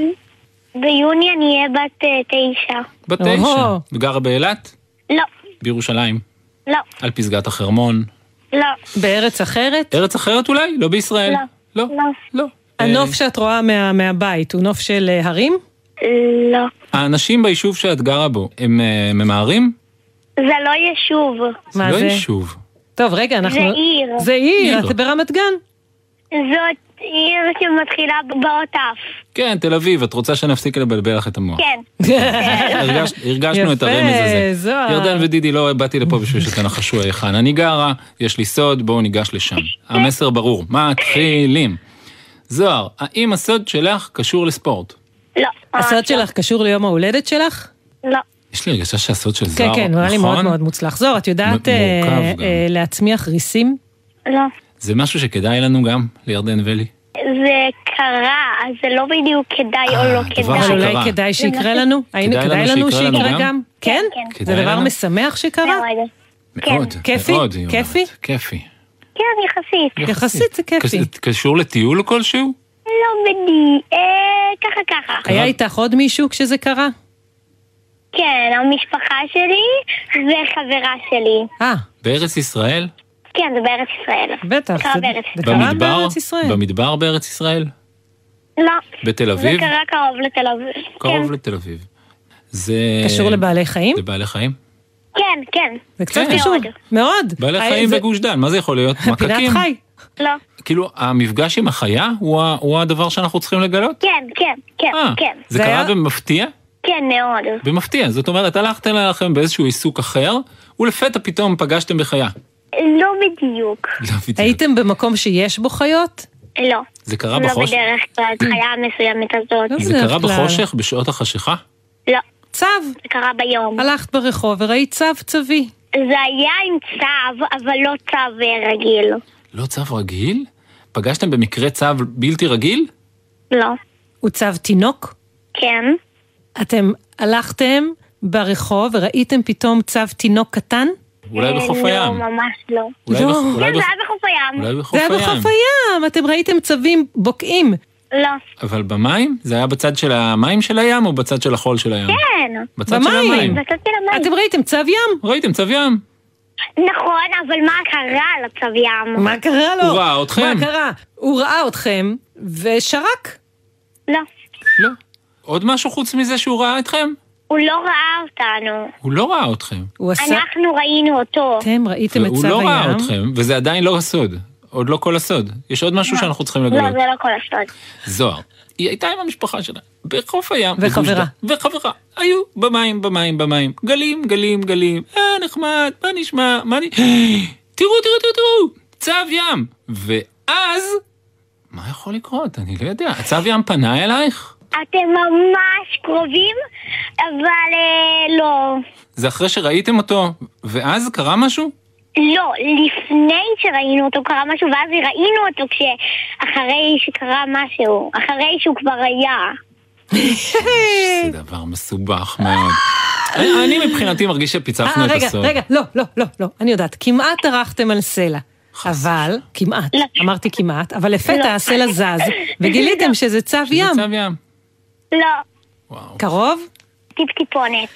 Speaker 10: ביוני אני אהיה בת אה, תשע.
Speaker 2: בת תשע. וגרה באילת?
Speaker 10: לא,
Speaker 2: בירושלים?
Speaker 10: לא,
Speaker 2: על פסגת החרמון?
Speaker 10: לא,
Speaker 3: בארץ אחרת?
Speaker 2: ארץ אחרת אולי? לא בישראל?
Speaker 10: לא.
Speaker 2: לא.
Speaker 10: לא.
Speaker 2: לא.
Speaker 3: הנוף שאת רואה מה- מהבית הוא נוף של אה, הרים?
Speaker 10: לא.
Speaker 2: האנשים ביישוב שאת גרה בו, הם אה, ממהרים?
Speaker 10: זה לא יישוב.
Speaker 3: מה
Speaker 2: לא
Speaker 3: זה?
Speaker 2: יישוב.
Speaker 3: טוב, רגע, אנחנו...
Speaker 10: זה עיר.
Speaker 3: זה עיר,
Speaker 2: עיר.
Speaker 3: את ברמת גן.
Speaker 10: זאת עיר שמתחילה באות אף.
Speaker 2: כן, תל אביב, את רוצה שנפסיק לבלבל לך את המוח.
Speaker 10: כן.
Speaker 2: הרגש, הרגשנו את הרמז הזה.
Speaker 3: זוהר.
Speaker 2: ירדן ודידי, לא באתי לפה בשביל שתנחשו היכן אני גרה, יש לי סוד, בואו ניגש לשם. המסר ברור, מתחילים. זוהר, האם הסוד שלך קשור לספורט?
Speaker 10: לא.
Speaker 3: הסוד
Speaker 10: לא.
Speaker 3: שלך קשור ליום ההולדת שלך?
Speaker 10: לא.
Speaker 2: יש לי הרגשה שהסוד של
Speaker 3: כן,
Speaker 2: זוהר,
Speaker 3: כן, נראה לי מאוד
Speaker 2: נכון?
Speaker 3: מאוד מוצלח. זוהר, את יודעת אה. אה, להצמיח ריסים?
Speaker 10: לא.
Speaker 2: זה משהו שכדאי לנו גם, לירדן ולי.
Speaker 10: זה קרה, אז זה לא בדיוק כדאי או לא
Speaker 2: דבר
Speaker 10: כדאי.
Speaker 3: אבל
Speaker 2: שקרה.
Speaker 3: אולי כדאי שיקרה לנו? היינו-
Speaker 2: כדאי לנו שיקרה גם?
Speaker 3: כן?
Speaker 10: כן.
Speaker 3: זה דבר? משמח שקרה?
Speaker 10: מאוד.
Speaker 2: מאוד,
Speaker 3: כיפי?
Speaker 2: מאוד, היא אומרת.
Speaker 3: כיפי?
Speaker 2: כיפי.
Speaker 10: כן, יחסית.
Speaker 3: יחסית זה כיפי.
Speaker 2: קש- קשור לטיול כלשהו?
Speaker 10: לא בדיוק. אה, ככה ככה.
Speaker 3: היה איתך עוד מישהו כשזה קרה?
Speaker 10: כן, המשפחה שלי וחברה שלי.
Speaker 3: אה,
Speaker 2: בארץ ישראל?
Speaker 10: כן, זה בארץ ישראל.
Speaker 3: בטח. זה- זה. קרה
Speaker 2: במדבר?
Speaker 3: בארץ ישראל.
Speaker 2: במדבר בארץ ישראל?
Speaker 10: לא.
Speaker 2: בתל
Speaker 10: זה
Speaker 2: אביב?
Speaker 10: קרה קרוב לתל אביב.
Speaker 2: קרוב
Speaker 10: כן.
Speaker 2: לתל אביב. זה...
Speaker 3: קשור לבעלי חיים?
Speaker 2: זה בעלי חיים?
Speaker 10: כן, כן.
Speaker 3: זה קצת
Speaker 2: כן.
Speaker 3: קשור.
Speaker 10: מאוד.
Speaker 3: מאוד.
Speaker 2: בעלי
Speaker 3: אה,
Speaker 2: חיים
Speaker 3: זה-
Speaker 2: בגוש דן, מה זה יכול להיות?
Speaker 3: פינת
Speaker 2: מקקים?
Speaker 3: חי.
Speaker 10: לא.
Speaker 2: כאילו, המפגש עם החיה הוא ה- הוא הדבר שאנחנו צריכים לגלות?
Speaker 10: כן, כן, כן,
Speaker 2: אה,
Speaker 10: כן.
Speaker 2: זה
Speaker 3: זה
Speaker 2: קרה
Speaker 3: היה-
Speaker 2: במפתיע?
Speaker 10: כן, מאוד.
Speaker 2: במפתיע, זאת אומרת, הלכתם לכם באיזשהו עיסוק אחר, ולפתע פתאום פגשתם בחיה.
Speaker 10: לא בדיוק.
Speaker 2: לא בדיוק.
Speaker 3: הייתם במקום שיש בו חיות?
Speaker 10: לא.
Speaker 2: זה קרה
Speaker 10: לא
Speaker 2: בחושך?
Speaker 10: בדרך כלל, חיה מסוימת הזאת.
Speaker 3: לא
Speaker 2: זה קרה
Speaker 3: כלל.
Speaker 2: בחושך, בשעות החשיכה?
Speaker 3: צב.
Speaker 10: זה קרה ביום.
Speaker 3: הלכת ברחוב וראית צב צבי.
Speaker 10: זה היה עם צו, אבל לא צו אה, רגיל.
Speaker 2: לא צו רגיל? פגשתם במקרה צו בלתי רגיל?
Speaker 10: לא.
Speaker 3: הוא צב תינוק?
Speaker 10: כן.
Speaker 3: אתם הלכתם ברחוב וראיתם פתאום צב תינוק קטן?
Speaker 2: אולי בחוף
Speaker 10: לא,
Speaker 2: הים.
Speaker 10: ממש לא.
Speaker 2: אולי
Speaker 3: לא.
Speaker 2: אולי
Speaker 10: כן, זה היה בחוף הים.
Speaker 3: זה היה. בחוף הים, אתם ראיתם צבים בוקעים.
Speaker 10: לא.
Speaker 2: אבל במים? זה היה בצד של המים של הים או בצד של החול של הים?
Speaker 10: כן.
Speaker 2: בצד של המים.
Speaker 10: בצד של המים.
Speaker 3: אתם ראיתם צב ים?
Speaker 2: ראיתם צב ים?
Speaker 10: נכון, אבל מה קרה לצב ים?
Speaker 3: מה קרה לו?
Speaker 2: הוא ראה אתכם.
Speaker 3: מה קרה? הוא ראה אתכם ושרק.
Speaker 10: לא.
Speaker 2: לא. עוד משהו חוץ מזה שהוא ראה אתכם?
Speaker 10: הוא לא ראה אותנו.
Speaker 2: הוא לא ראה אתכם.
Speaker 3: הוא עשה...
Speaker 10: אנחנו ראינו אותו.
Speaker 3: אתם ראיתם את
Speaker 2: הוא
Speaker 3: צב
Speaker 2: לא ראה
Speaker 3: הים?
Speaker 2: אתכם, וזה עדיין לא הסוד. עוד לא כל הסוד. יש עוד משהו שאנחנו צריכים
Speaker 10: לא,
Speaker 2: לגלות.
Speaker 10: זה לא כל הסוד.
Speaker 2: זוהר, היא הייתה עם המשפחה שלה, בחוף הים.
Speaker 3: וחברה.
Speaker 2: וחברה. היו במים, במים, במים. גלים, גלים, גלים. אה, נחמד, מה נשמע, מה נ... תראו, תראו, תראו, תראו, צב ים. ואז, מה יכול לקרות? אני לא יודע. הצב ים פנה אלייך?
Speaker 10: אתם ממש קרובים, אבל אה, לא.
Speaker 2: זה אחרי שראיתם אותו, ואז קרה משהו?
Speaker 10: לא, לפני שראינו אותו קרה משהו, ואז ראינו אותו כשאחרי שקרה משהו, אחרי שהוא כבר היה.
Speaker 2: זה דבר מסובך מאוד. אני מבחינתי מרגיש שפיצחנו
Speaker 3: אה,
Speaker 2: את
Speaker 3: רגע,
Speaker 2: הסוד.
Speaker 3: רגע, לא, לא, לא, לא, אני יודעת, כמעט דרכתם על סלע. אבל, כמעט, אמרתי כמעט, אבל לפתע
Speaker 10: לא.
Speaker 3: הסלע זז, וגיליתם שזה צב ים.
Speaker 2: צב ים.
Speaker 10: לא,
Speaker 3: קרוב?
Speaker 10: טיפ-טיפונת.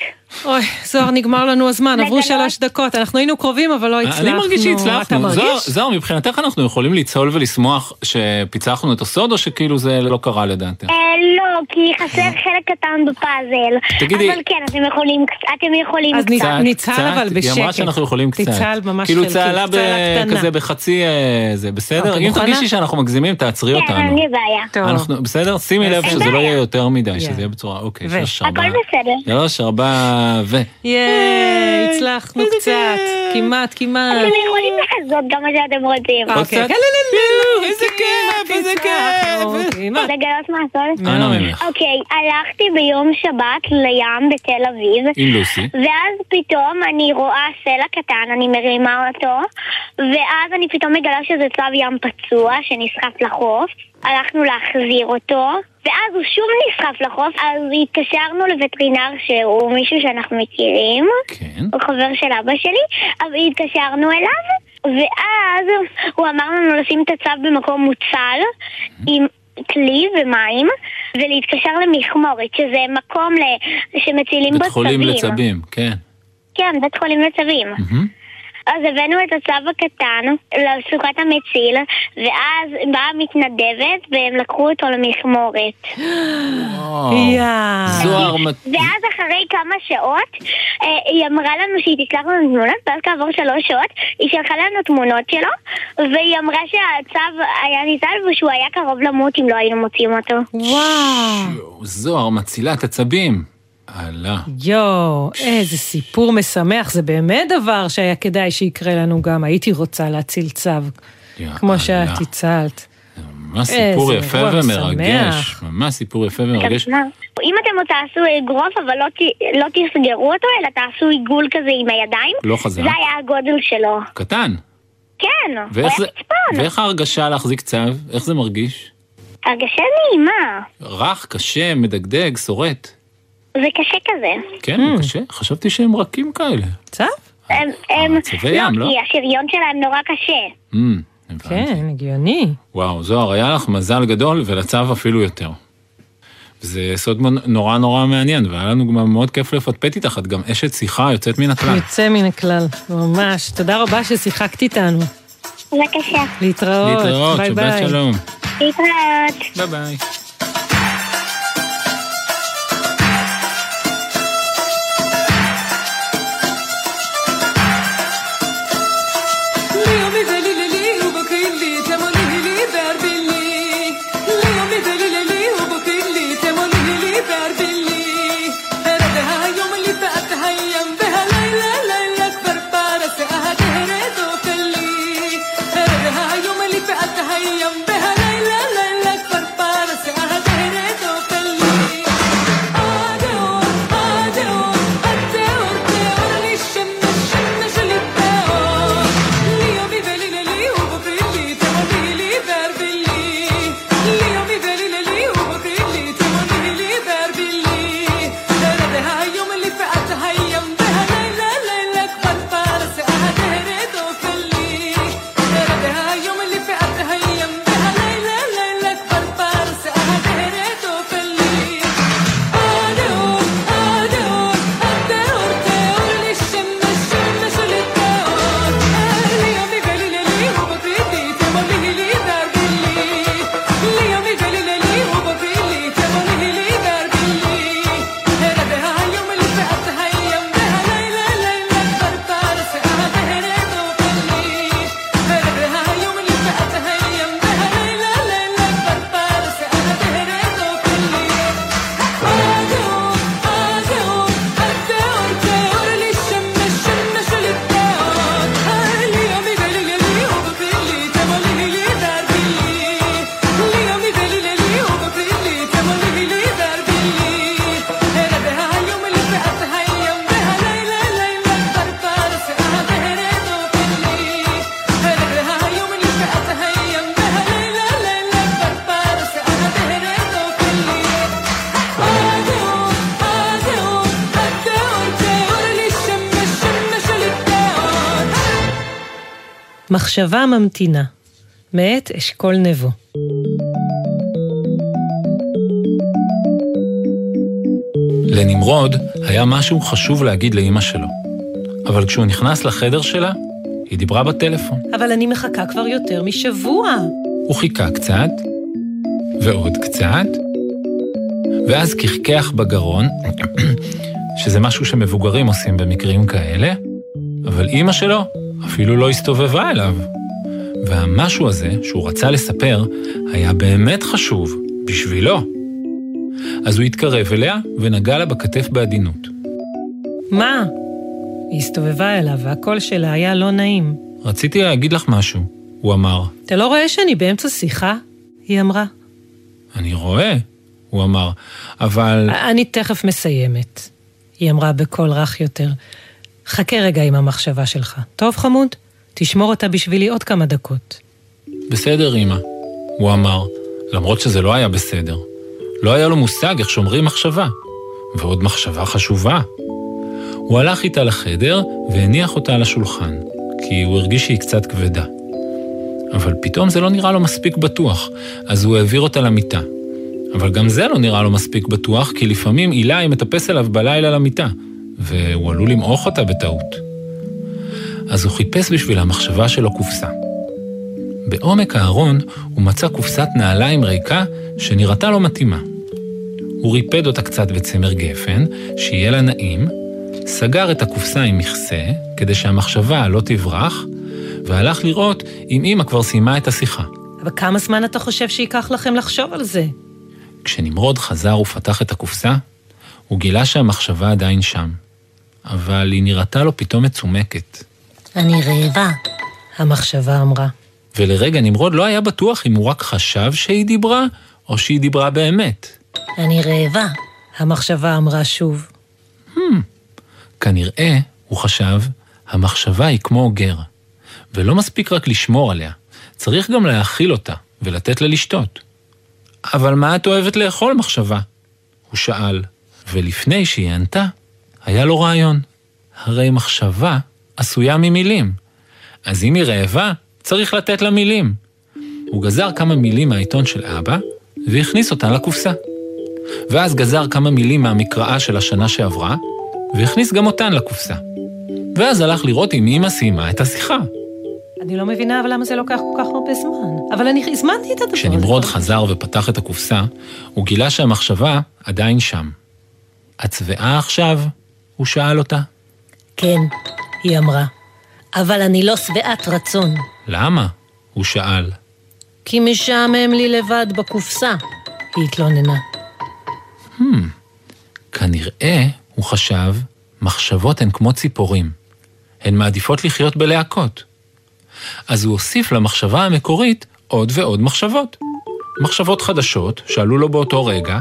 Speaker 3: אוי, זוהר, נגמר לנו הזמן, עברו. שלוש דקות, אנחנו היינו קרובים, אבל לא הצלחנו.
Speaker 2: אני מרגיש שהצלחנו. זוהר,
Speaker 3: מרגיש?
Speaker 2: זוהר, מבחינתך אנחנו יכולים לצהול ולשמוח שפיצחנו את הסוד, או שכאילו זה לא קרה לדעתך?
Speaker 10: אה, לא, כי חסר חלק קטן בפאזל.
Speaker 2: תגידי-
Speaker 10: אבל כן, אתם יכולים, אתם יכולים
Speaker 3: אז
Speaker 10: קצת.
Speaker 3: קצת, ניצל אבל
Speaker 2: היא אמרה
Speaker 3: בשקט.
Speaker 2: שאנחנו יכולים קצת.
Speaker 3: תצהל ממש
Speaker 2: כאילו
Speaker 3: חלקית,
Speaker 2: צהלה
Speaker 3: קטנה.
Speaker 2: כזה בחצי אה, זה, בסדר?
Speaker 3: אוקיי,
Speaker 2: אם? תרגישי שאנחנו מגזימים, תעצרי
Speaker 10: כן,
Speaker 2: אותנו.
Speaker 10: אין לי בעיה.
Speaker 2: בסדר? שימי לב שזה לא. יהיה יותר מדי. שזה יהיה בצורה, אוקיי, שלוש, ארבע.
Speaker 10: הכל בסדר.
Speaker 2: שלוש, ארבע, ו...
Speaker 3: ייי, הצלחנו קצת. כמעט, כמעט.
Speaker 10: אתם יכולים לעשות גם מה שאתם רוצים.
Speaker 2: עוד
Speaker 3: אוקיי,
Speaker 2: קצת?
Speaker 3: כן, לא, לא, לא,
Speaker 2: איזה כיף, איזה כיף.
Speaker 10: לגלות מה הסוד?
Speaker 2: אנא ממך.
Speaker 10: אוקיי, הלכתי ביום שבת לים בתל אביב.
Speaker 2: עם לוסי.
Speaker 10: ואז פתאום אני רואה סלע קטן, אני מרימה אותו, ואז אני פתאום מגלה שזה צב ים פצוע שנסחף לחוף. הלכנו להחזיר אותו, ואז הוא שוב נסחף לחוף, אז התקשרנו לווטרינר שהוא מישהו שאנחנו מכירים,
Speaker 2: כן.
Speaker 10: הוא חבר של אבא שלי, אז התקשרנו אליו, ואז הוא אמר לנו לשים את הצו במקום מוצל, עם כלי ומים, ולהתקשר למכמורת, שזה מקום ל... שמצילים בו
Speaker 2: בית חולים
Speaker 10: צבים.
Speaker 2: לצבים, כן.
Speaker 10: כן, בית חולים לצבים.
Speaker 2: מהמם.
Speaker 10: אז הבאנו את הצו הקטן לסוכת המציל, ואז באה מתנדבת והם לקחו אותו למכמורת.
Speaker 2: זוהר,
Speaker 10: ואז אחרי כמה שעות, אה, היא אמרה לנו שהיא תשלח לנו תמונות, ואז כעבור שלוש שעות, היא שלחה לנו תמונות שלו, והיא אמרה שהצו היה ניצל ושהוא היה קרוב למות אם לא היינו מוצאים אותו.
Speaker 3: וואו.
Speaker 2: זוהר, מצילת עצבים. הלאה.
Speaker 3: יואו, איזה סיפור משמח, זה באמת דבר שהיה כדאי שיקרה לנו גם. הייתי רוצה להציל צו, כמו שאת הצלת.
Speaker 2: ממש סיפור יפה ומרגש. ממש סיפור יפה ומרגש.
Speaker 10: אם אתם עוד תעשו אגרוף, אבל לא, ת- לא תסגרו אותו, אלא תעשו עיגול כזה עם הידיים,
Speaker 2: לא חזק.
Speaker 10: זה היה הגודל שלו.
Speaker 2: קטן.
Speaker 10: כן, הוא היה
Speaker 2: זה-
Speaker 10: צפון.
Speaker 2: ואיך ההרגשה להחזיק צו? איך זה מרגיש?
Speaker 10: הרגשה נעימה,
Speaker 2: רך, קשה, מדגדג, שורט.
Speaker 10: זה קשה כזה.
Speaker 2: כן, הוא קשה. חשבתי שהם רכים כאלה.
Speaker 3: צו?
Speaker 10: הם, הם,
Speaker 2: צווי ים, לא?
Speaker 10: כי השריון שלהם נורא קשה.
Speaker 2: הבנתי.
Speaker 3: כן, הגיוני.
Speaker 2: וואו, זוהר, היה לך מזל גדול, ולצו אפילו יותר. זה סוד מונ- נורא נורא מעניין, והיה לנו גם מאוד כיף לפטפט איתך, את גם אשת שיחה יוצאת מן הכלל.
Speaker 3: יוצא מן הכלל, ממש. תודה רבה ששיחקת איתנו.
Speaker 10: בבקשה.
Speaker 3: להתראות.
Speaker 2: להתראות,
Speaker 3: ביי
Speaker 2: שבת. שלום.
Speaker 10: להתראות.
Speaker 2: ביי ביי.
Speaker 3: מחשבה ממתינה, מאת אשכול נבו.
Speaker 2: לנמרוד היה משהו חשוב להגיד לאימא שלו. אבל כשהוא נכנס לחדר שלה, היא דיברה בטלפון.
Speaker 3: אבל אני מחכה כבר יותר משבוע.
Speaker 2: הוא חיכה קצת, ועוד קצת, ואז קחקח בגרון, שזה משהו שמבוגרים עושים במקרים כאלה, אבל אימא שלו אפילו לא הסתובבה אליו. והמשהו הזה שהוא רצה לספר היה באמת חשוב, בשבילו. אז הוא התקרב אליה ונגע לה בכתף בעדינות.
Speaker 3: מה? היא הסתובבה אליו והקול שלה היה לא נעים.
Speaker 2: רציתי להגיד לך משהו, הוא אמר.
Speaker 3: אתה לא רואה שאני באמצע שיחה? היא אמרה.
Speaker 2: אני רואה, הוא אמר, אבל...
Speaker 3: אני תכף מסיימת, היא אמרה בקול רך יותר. חכה רגע עם המחשבה שלך. טוב, חמוד? תשמור אותה בשבילי עוד כמה דקות.
Speaker 2: בסדר, אמא, הוא אמר, למרות שזה לא היה בסדר. לא היה לו מושג איך שומרים מחשבה, ועוד מחשבה חשובה. הוא הלך איתה לחדר והניח אותה על השולחן, כי הוא הרגיש שהיא קצת כבדה. אבל פתאום זה לא נראה לו מספיק בטוח, אז הוא העביר אותה למיטה. אבל גם זה לא נראה לו מספיק בטוח, כי לפעמים אילי מטפס אליו בלילה למיטה, והוא עלול למעוך אותה בטעות. אז הוא חיפש בשביל המחשבה שלו קופסה. בעומק הארון הוא מצא קופסת נעליים ריקה שנראתה לו מתאימה. הוא ריפד אותה קצת בצמר גפן, שיהיה לה נעים, סגר את הקופסה עם מכסה, כדי שהמחשבה לא תברח, והלך לראות אם אמא כבר סיימה את השיחה.
Speaker 3: אבל כמה זמן אתה חושב שייקח לכם לחשוב על זה?
Speaker 2: כשנמרוד חזר ופתח את הקופסה, הוא גילה שהמחשבה עדיין שם. אבל היא נראתה לו פתאום מצומקת.
Speaker 3: אני רעבה, המחשבה אמרה.
Speaker 2: ולרגע נמרוד לא היה בטוח אם הוא רק חשב שהיא דיברה, או שהיא דיברה באמת.
Speaker 3: אני רעבה, המחשבה אמרה שוב.
Speaker 2: Hmm, כנראה, הוא חשב, המחשבה היא כמו גר. ולא מספיק רק לשמור עליה, צריך גם להאכיל אותה ולתת לה לשתות. אבל מה את אוהבת לאכול, מחשבה? הוא שאל, ולפני שהיא ענתה, היה לו רעיון. הרי מחשבה עשויה ממילים. אז אם היא רעבה, צריך לתת לה מילים. הוא גזר כמה מילים מהעיתון של אבא, והכניס אותן לקופסה. ואז גזר כמה מילים מהמקראה של השנה שעברה, והכניס גם אותן לקופסה. ואז הלך לראות אם אמא סיימה את השיחה.
Speaker 3: אני לא מבינה אבל למה זה לוקח כל כך הרבה זמן. אבל אני הזמנתי את הדבר הזה.
Speaker 2: כשנמרוד חזר ופתח את הקופסה, הוא גילה שהמחשבה עדיין שם. את שבעה עכשיו? הוא שאל אותה.
Speaker 3: כן, היא אמרה. אבל אני לא שבעת רצון.
Speaker 2: למה? הוא שאל.
Speaker 3: כי משעמם לי לבד בקופסה, היא התלוננה.
Speaker 2: Hmm, כנראה, הוא חשב, מחשבות הן כמו ציפורים. הן מעדיפות לחיות בלהקות. אז הוא הוסיף למחשבה המקורית עוד ועוד מחשבות. מחשבות חדשות שעלו לו באותו רגע,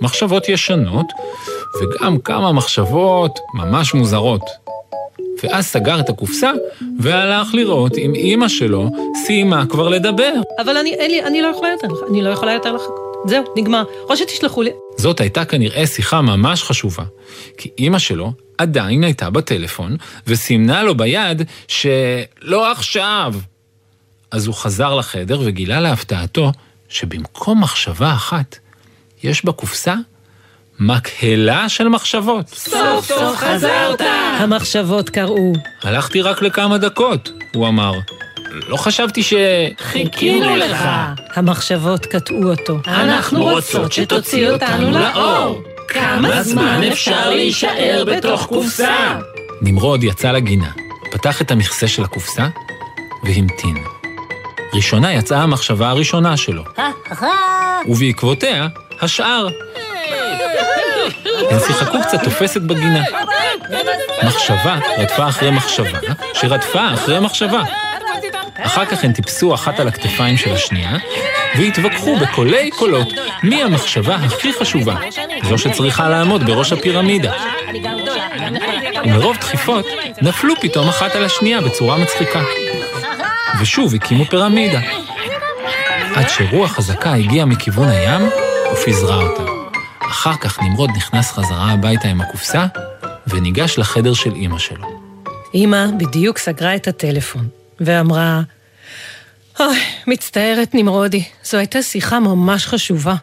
Speaker 2: מחשבות ישנות, וגם כמה מחשבות ממש מוזרות. ואז סגר את הקופסה והלך לראות אם אימא שלו סיימה כבר לדבר.
Speaker 3: אבל אני, אין לי, אני לא יכולה יותר, אני לא יכולה יותר לחכות. זהו, נגמר. או שתשלחו לי...
Speaker 2: זאת הייתה כנראה שיחה ממש חשובה, כי אימא שלו עדיין הייתה בטלפון, וסימנה לו ביד שלא עכשיו. אז הוא חזר לחדר וגילה להפתעתו שבמקום מחשבה אחת, יש בקופסה מקהלה של מחשבות.
Speaker 3: סוף סוף חזרת! המחשבות קראו.
Speaker 2: הלכתי רק לכמה דקות, הוא אמר. לא חשבתי ש...
Speaker 3: חיכינו לך! המחשבות קטעו אותו.
Speaker 11: אנחנו רוצות שתוציא אותנו לאור! כמה זמן אפשר להישאר בתוך קופסה?
Speaker 2: נמרוד יצא לגינה, פתח את המכסה של הקופסה והמתין. ראשונה יצאה המחשבה הראשונה שלו, ובעקבותיה השאר. הם שיחקו קצת תופסת בגינה. מחשבה רדפה אחרי מחשבה, שרדפה אחרי מחשבה. אחר כך הן טיפסו אחת על הכתפיים של השנייה, והתווכחו בקולי קולות מי המחשבה הכי חשובה, זו שצריכה לעמוד בראש הפירמידה. ומרוב דחיפות נפלו פתאום אחת על השנייה בצורה מצחיקה. ושוב הקימו פירמידה. עד שרוח חזקה הגיעה מכיוון הים ופיזרה אותה. אחר כך נמרוד נכנס חזרה הביתה עם הקופסה וניגש לחדר של אמא שלו.
Speaker 3: אמא בדיוק סגרה את הטלפון. ואמרה, אוי, מצטערת נמרודי, זו הייתה שיחה ממש חשובה.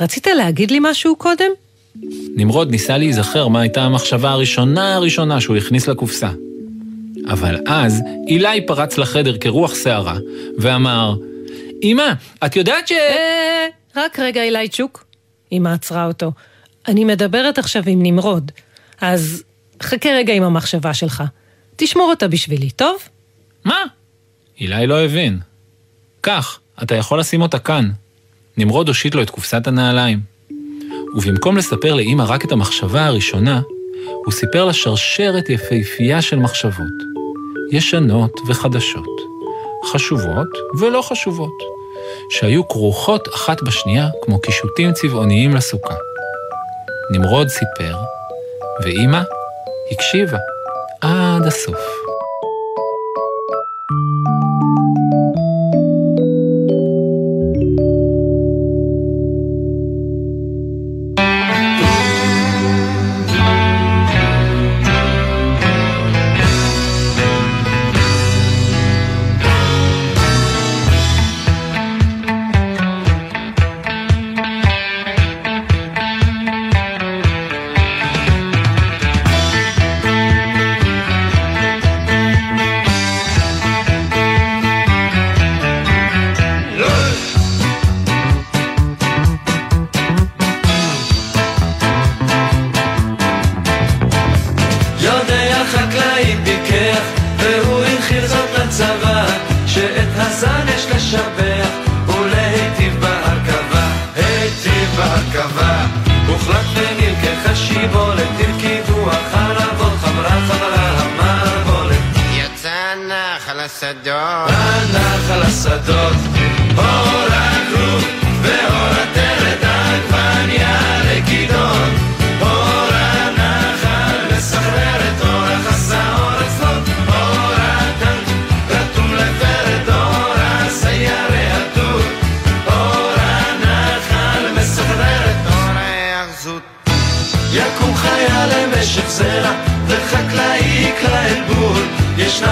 Speaker 3: רצית להגיד לי משהו קודם?
Speaker 2: נמרוד ניסה להיזכר מה הייתה המחשבה הראשונה הראשונה שהוא הכניס לקופסה. אבל אז אילי פרץ לחדר כרוח סערה, ואמר, אמא, את יודעת ש...
Speaker 3: אה, רק רגע, אילי צ'וק. אמא עצרה אותו. אני מדברת עכשיו עם נמרוד, אז חכה רגע עם המחשבה שלך. תשמור אותה בשבילי, טוב?
Speaker 2: מה? אילי לא הבין. קח, אתה יכול לשים אותה כאן. נמרוד הושיט לו את קופסת הנעליים. ובמקום לספר לאמא רק את המחשבה הראשונה, הוא סיפר לה שרשרת יפהפייה של מחשבות. ישנות וחדשות. חשובות ולא חשובות. שהיו כרוכות אחת בשנייה כמו קישוטים צבעוניים לסוכה. נמרוד סיפר, ואימא הקשיבה עד הסוף.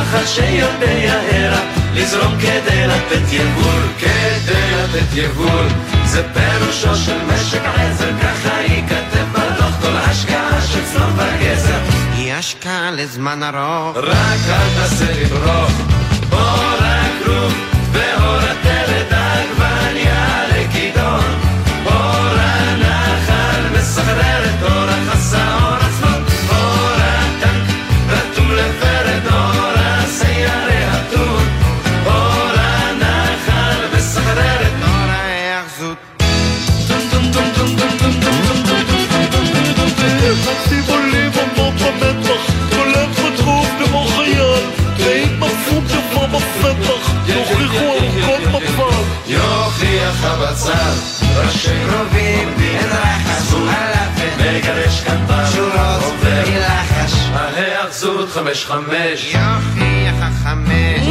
Speaker 5: נחל
Speaker 12: שיודע הרה, לזרום כדי לתת יבול, כדי לתת יבול. זה פירושו של משק עזר, ככה ייכתב בדוח כל השקעה של צלום וגזר.
Speaker 5: היא השקעה לזמן ארוך.
Speaker 12: רק אל תעשה לברוך, אור הכרוב ואור ראשי קרובים, אין רחש, הלפת, מגרש קטן, שורות,
Speaker 5: מלחש,
Speaker 12: ההיאחזות חמש. חמש,
Speaker 5: יוכיח החמש.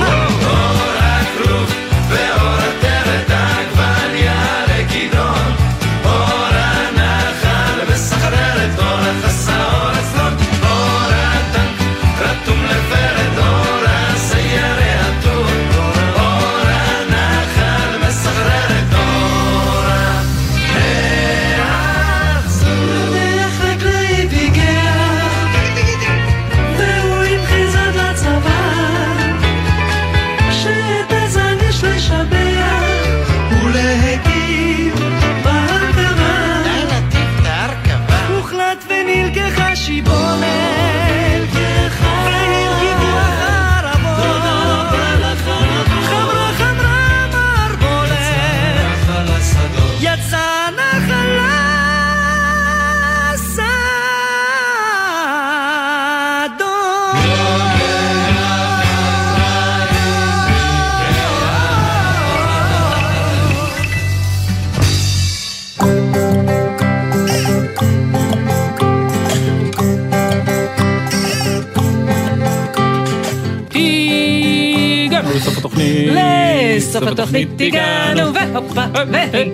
Speaker 2: התוכנית.
Speaker 3: לסוף התוכנית הגענו, והופה, והי,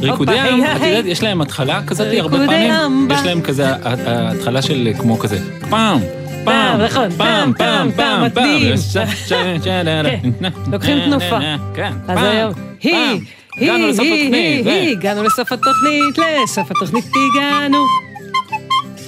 Speaker 2: ריקודי
Speaker 3: והופה,
Speaker 2: עם,
Speaker 3: היי,
Speaker 2: את. יודעת, יש להם התחלה כזאת הרבה
Speaker 3: ריקודי
Speaker 2: פעמים,
Speaker 3: עם,
Speaker 2: יש להם כזה, ה- ההתחלה של כמו כזה, פעם,
Speaker 3: פעם, נכון, פעם, פעם, פעם,
Speaker 2: ש- ש-
Speaker 3: כן, לוקחים תנופה.
Speaker 2: כן,
Speaker 3: אז
Speaker 2: פעם,
Speaker 3: היום, היא,
Speaker 2: פעם.
Speaker 3: היא, היא, היא, הגענו לסוף התוכנית, לסוף התוכנית הגענו.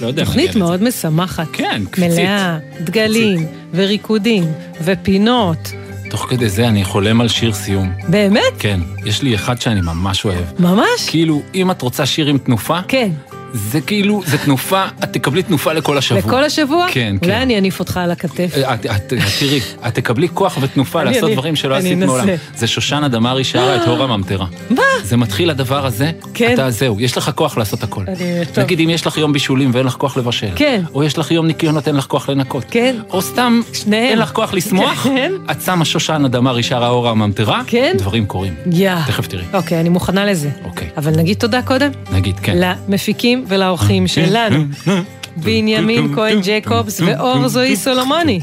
Speaker 2: לא יודע.
Speaker 3: תוכנית מאוד משמחת.
Speaker 2: כן, קפיצית.
Speaker 3: מלאה, דגלים, וריקודים, ופינות.
Speaker 2: תוך כדי זה אני חולם על שיר סיום.
Speaker 3: באמת?
Speaker 2: כן, יש לי אחד שאני ממש אוהב.
Speaker 3: ממש?
Speaker 2: כאילו, אם את רוצה שיר עם תנופה,
Speaker 3: כן.
Speaker 2: זה כאילו, זה תנופה, את תקבלי תנופה לכל השבוע.
Speaker 3: לכל השבוע?
Speaker 2: כן,
Speaker 3: אולי
Speaker 2: כן.
Speaker 3: אני אניף אותך על הכתף.
Speaker 2: אה, את, את, תראי, את תקבלי כוח ותנופה
Speaker 3: אני-
Speaker 2: לעשות
Speaker 3: אני-
Speaker 2: דברים שלא עשית. מעולם. זה שושנה דמארי שרה את הור הממטרה.
Speaker 3: מה?
Speaker 2: זה מתחיל הדבר הזה,
Speaker 3: כן.
Speaker 2: אתה זהו, יש לך כוח לעשות הכל. נגיד אם יש לך יום בישולים ואין לך כוח לבשל.
Speaker 3: כן.
Speaker 2: או יש לך יום ניקיונות, אין לך כוח לנקות.
Speaker 3: כן.
Speaker 2: או סתם, אין לך כוח לשמוח,
Speaker 3: כן.
Speaker 2: את שמה שושנה דמארי שרה הור הממטרה,
Speaker 3: כן.
Speaker 2: דברים קורים. תכף תראי.
Speaker 3: אוקיי, אני מוכנה לזה.
Speaker 2: אוקיי.
Speaker 3: אבל נגיד תודה קודם.
Speaker 2: נגיד, כן.
Speaker 3: למפיקים ולאורחים שלנו. בנימין כהן ג'קובס ואור זוהי סולומוני.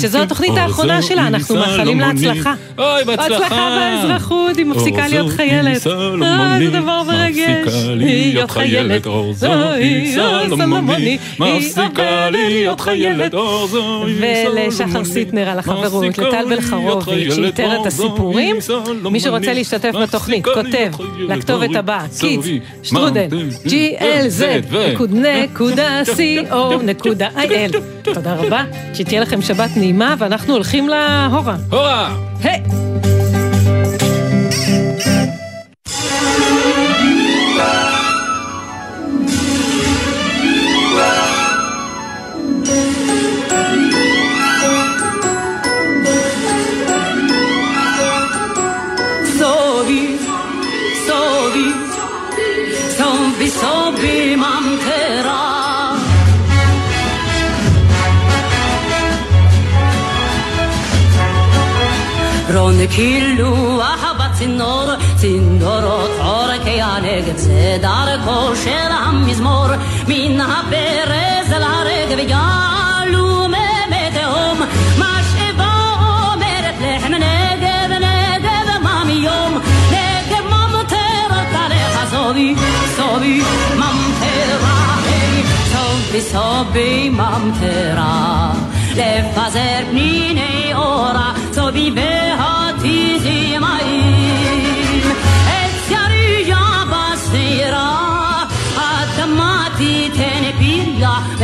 Speaker 3: שזו התוכנית האחרונה שלה, אנחנו מאחלים לה
Speaker 2: סולומוני.
Speaker 3: הצלחה.
Speaker 2: אוי, בהצלחה.
Speaker 3: הצלחה באזרחות, היא מפסיקה להיות חיילת.
Speaker 2: סולומוני.
Speaker 3: אה, זה דבר מרגש.
Speaker 2: להיות חיילת, אור זוהי סולומוני. מפסיקה להיות חיילת, אור זוהי
Speaker 3: ולשחר סיטנר על החברות, לטל בלחרוביץ'
Speaker 2: חיילת,
Speaker 3: שאיתר את הסיפורים. מי שרוצה. להשתתף בתוכנית, כותב לכתובת הבאה, קידס, שטרודל, glz, נקודה נקודה il. תודה רבה, שתהיה לכם שבת נעימה, ואנחנו הולכים להורה.
Speaker 2: הורה!
Speaker 3: היי!
Speaker 13: רון קילוח בצינור, צינורות עורקי הנגב, זה דרכו של המזמור, מן הברז אל הרגב יעלו מי תהום, משאבה אומרת לחם נגב, נגב ממיום, נגב ממטרת עליך סובי, סובי ממטרה, סובי סובי ממטרה, לפזר פניני אורה, סוביביה תזימאים, Omega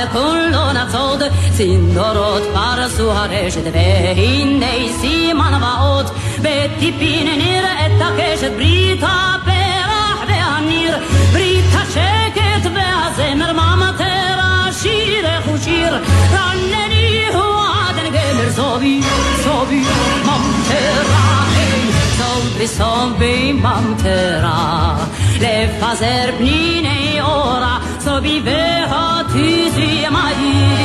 Speaker 13: המרחב כולו נצוד, צינורות פרסו הרשת, והנה סימן ואות, בטיפין נראית הקשת, ברית הפרח והניר, ברית השקט והזמר, ממטרה, שירך ושיר, רנני הוא עדן גמר, סובי, סובי, ממטרה, היי, סובי, סובי, ממטרה, לפזר פניני אורה, סוביביה תזימאים,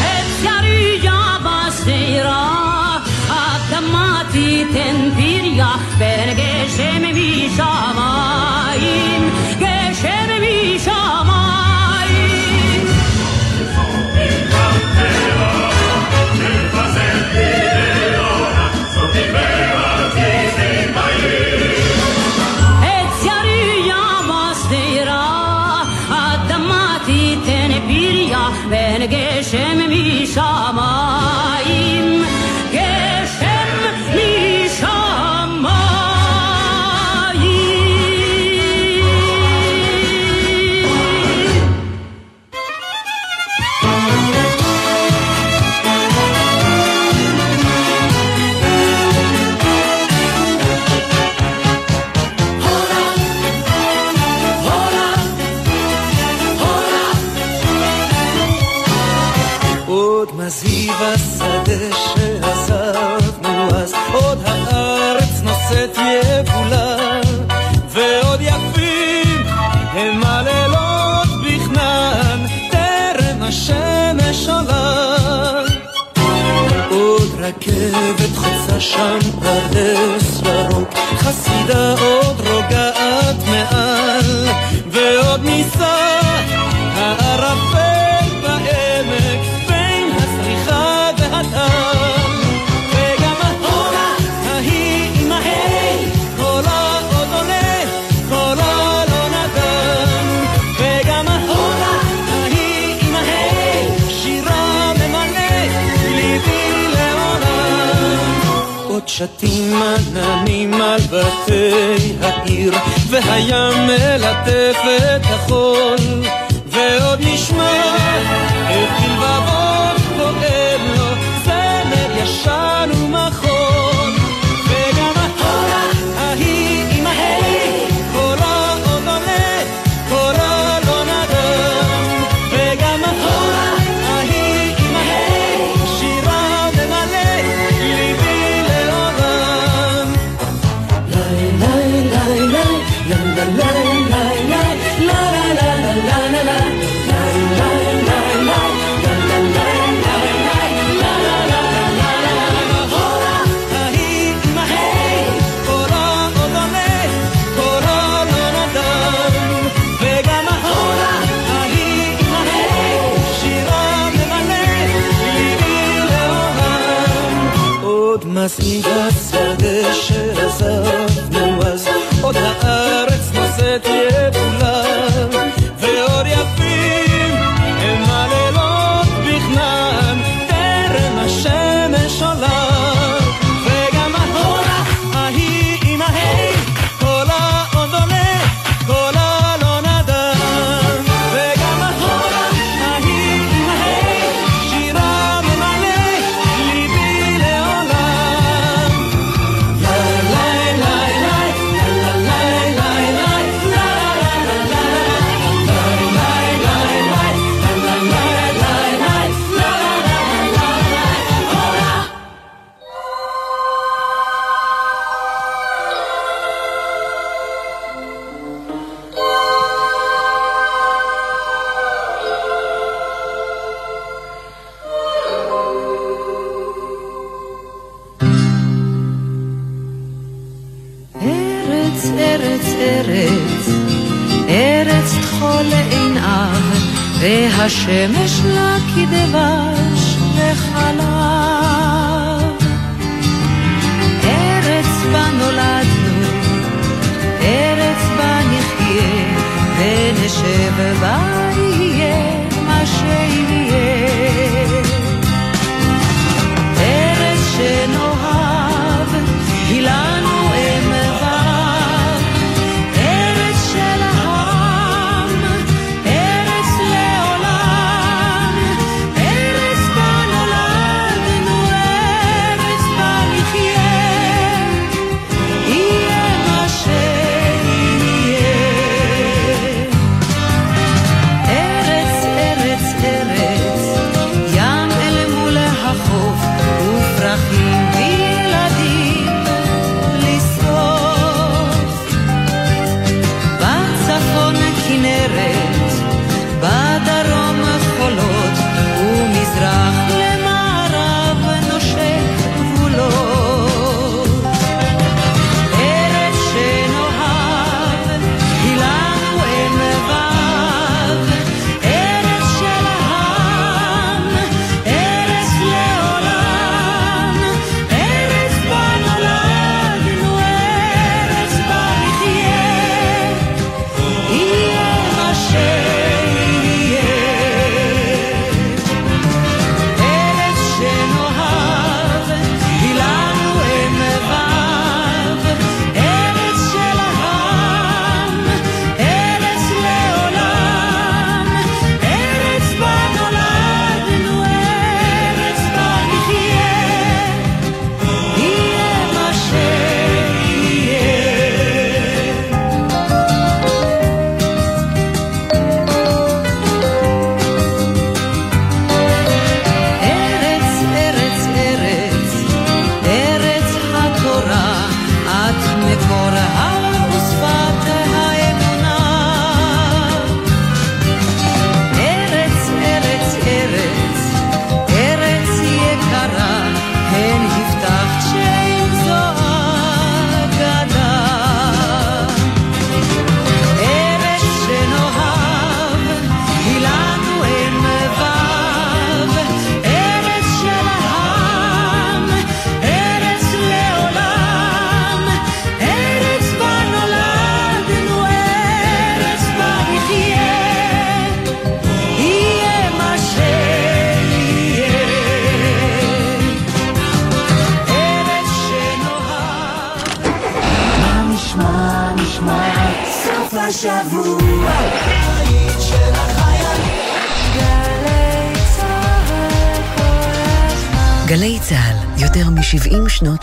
Speaker 13: עץ יריה בשדרה, אדמה תיתן פריה, פן גשם משמיים, גשם
Speaker 1: You.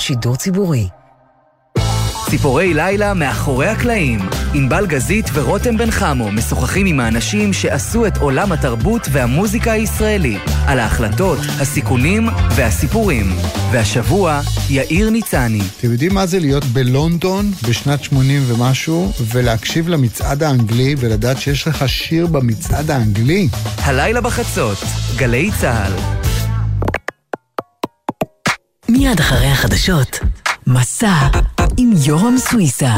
Speaker 1: שידור ציבורי.
Speaker 14: ציפורי לילה מאחורי הקלעים. ענבל גזית ורותם בן חמו משוחחים עם האנשים שעשו את עולם התרבות והמוזיקה הישראלי, על ההחלטות, הסיכונים והסיפורים. והשבוע, יאיר ניצני.
Speaker 15: אתם יודעים מה זה להיות בלונדון בשנת 80 ומשהו, ולהקשיב למצעד האנגלי ולדעת שיש לך שיר במצעד האנגלי?
Speaker 14: הלילה בחצות, גלי צה"ל.
Speaker 1: מיד אחרי החדשות, מסע עם יורם סוויסה.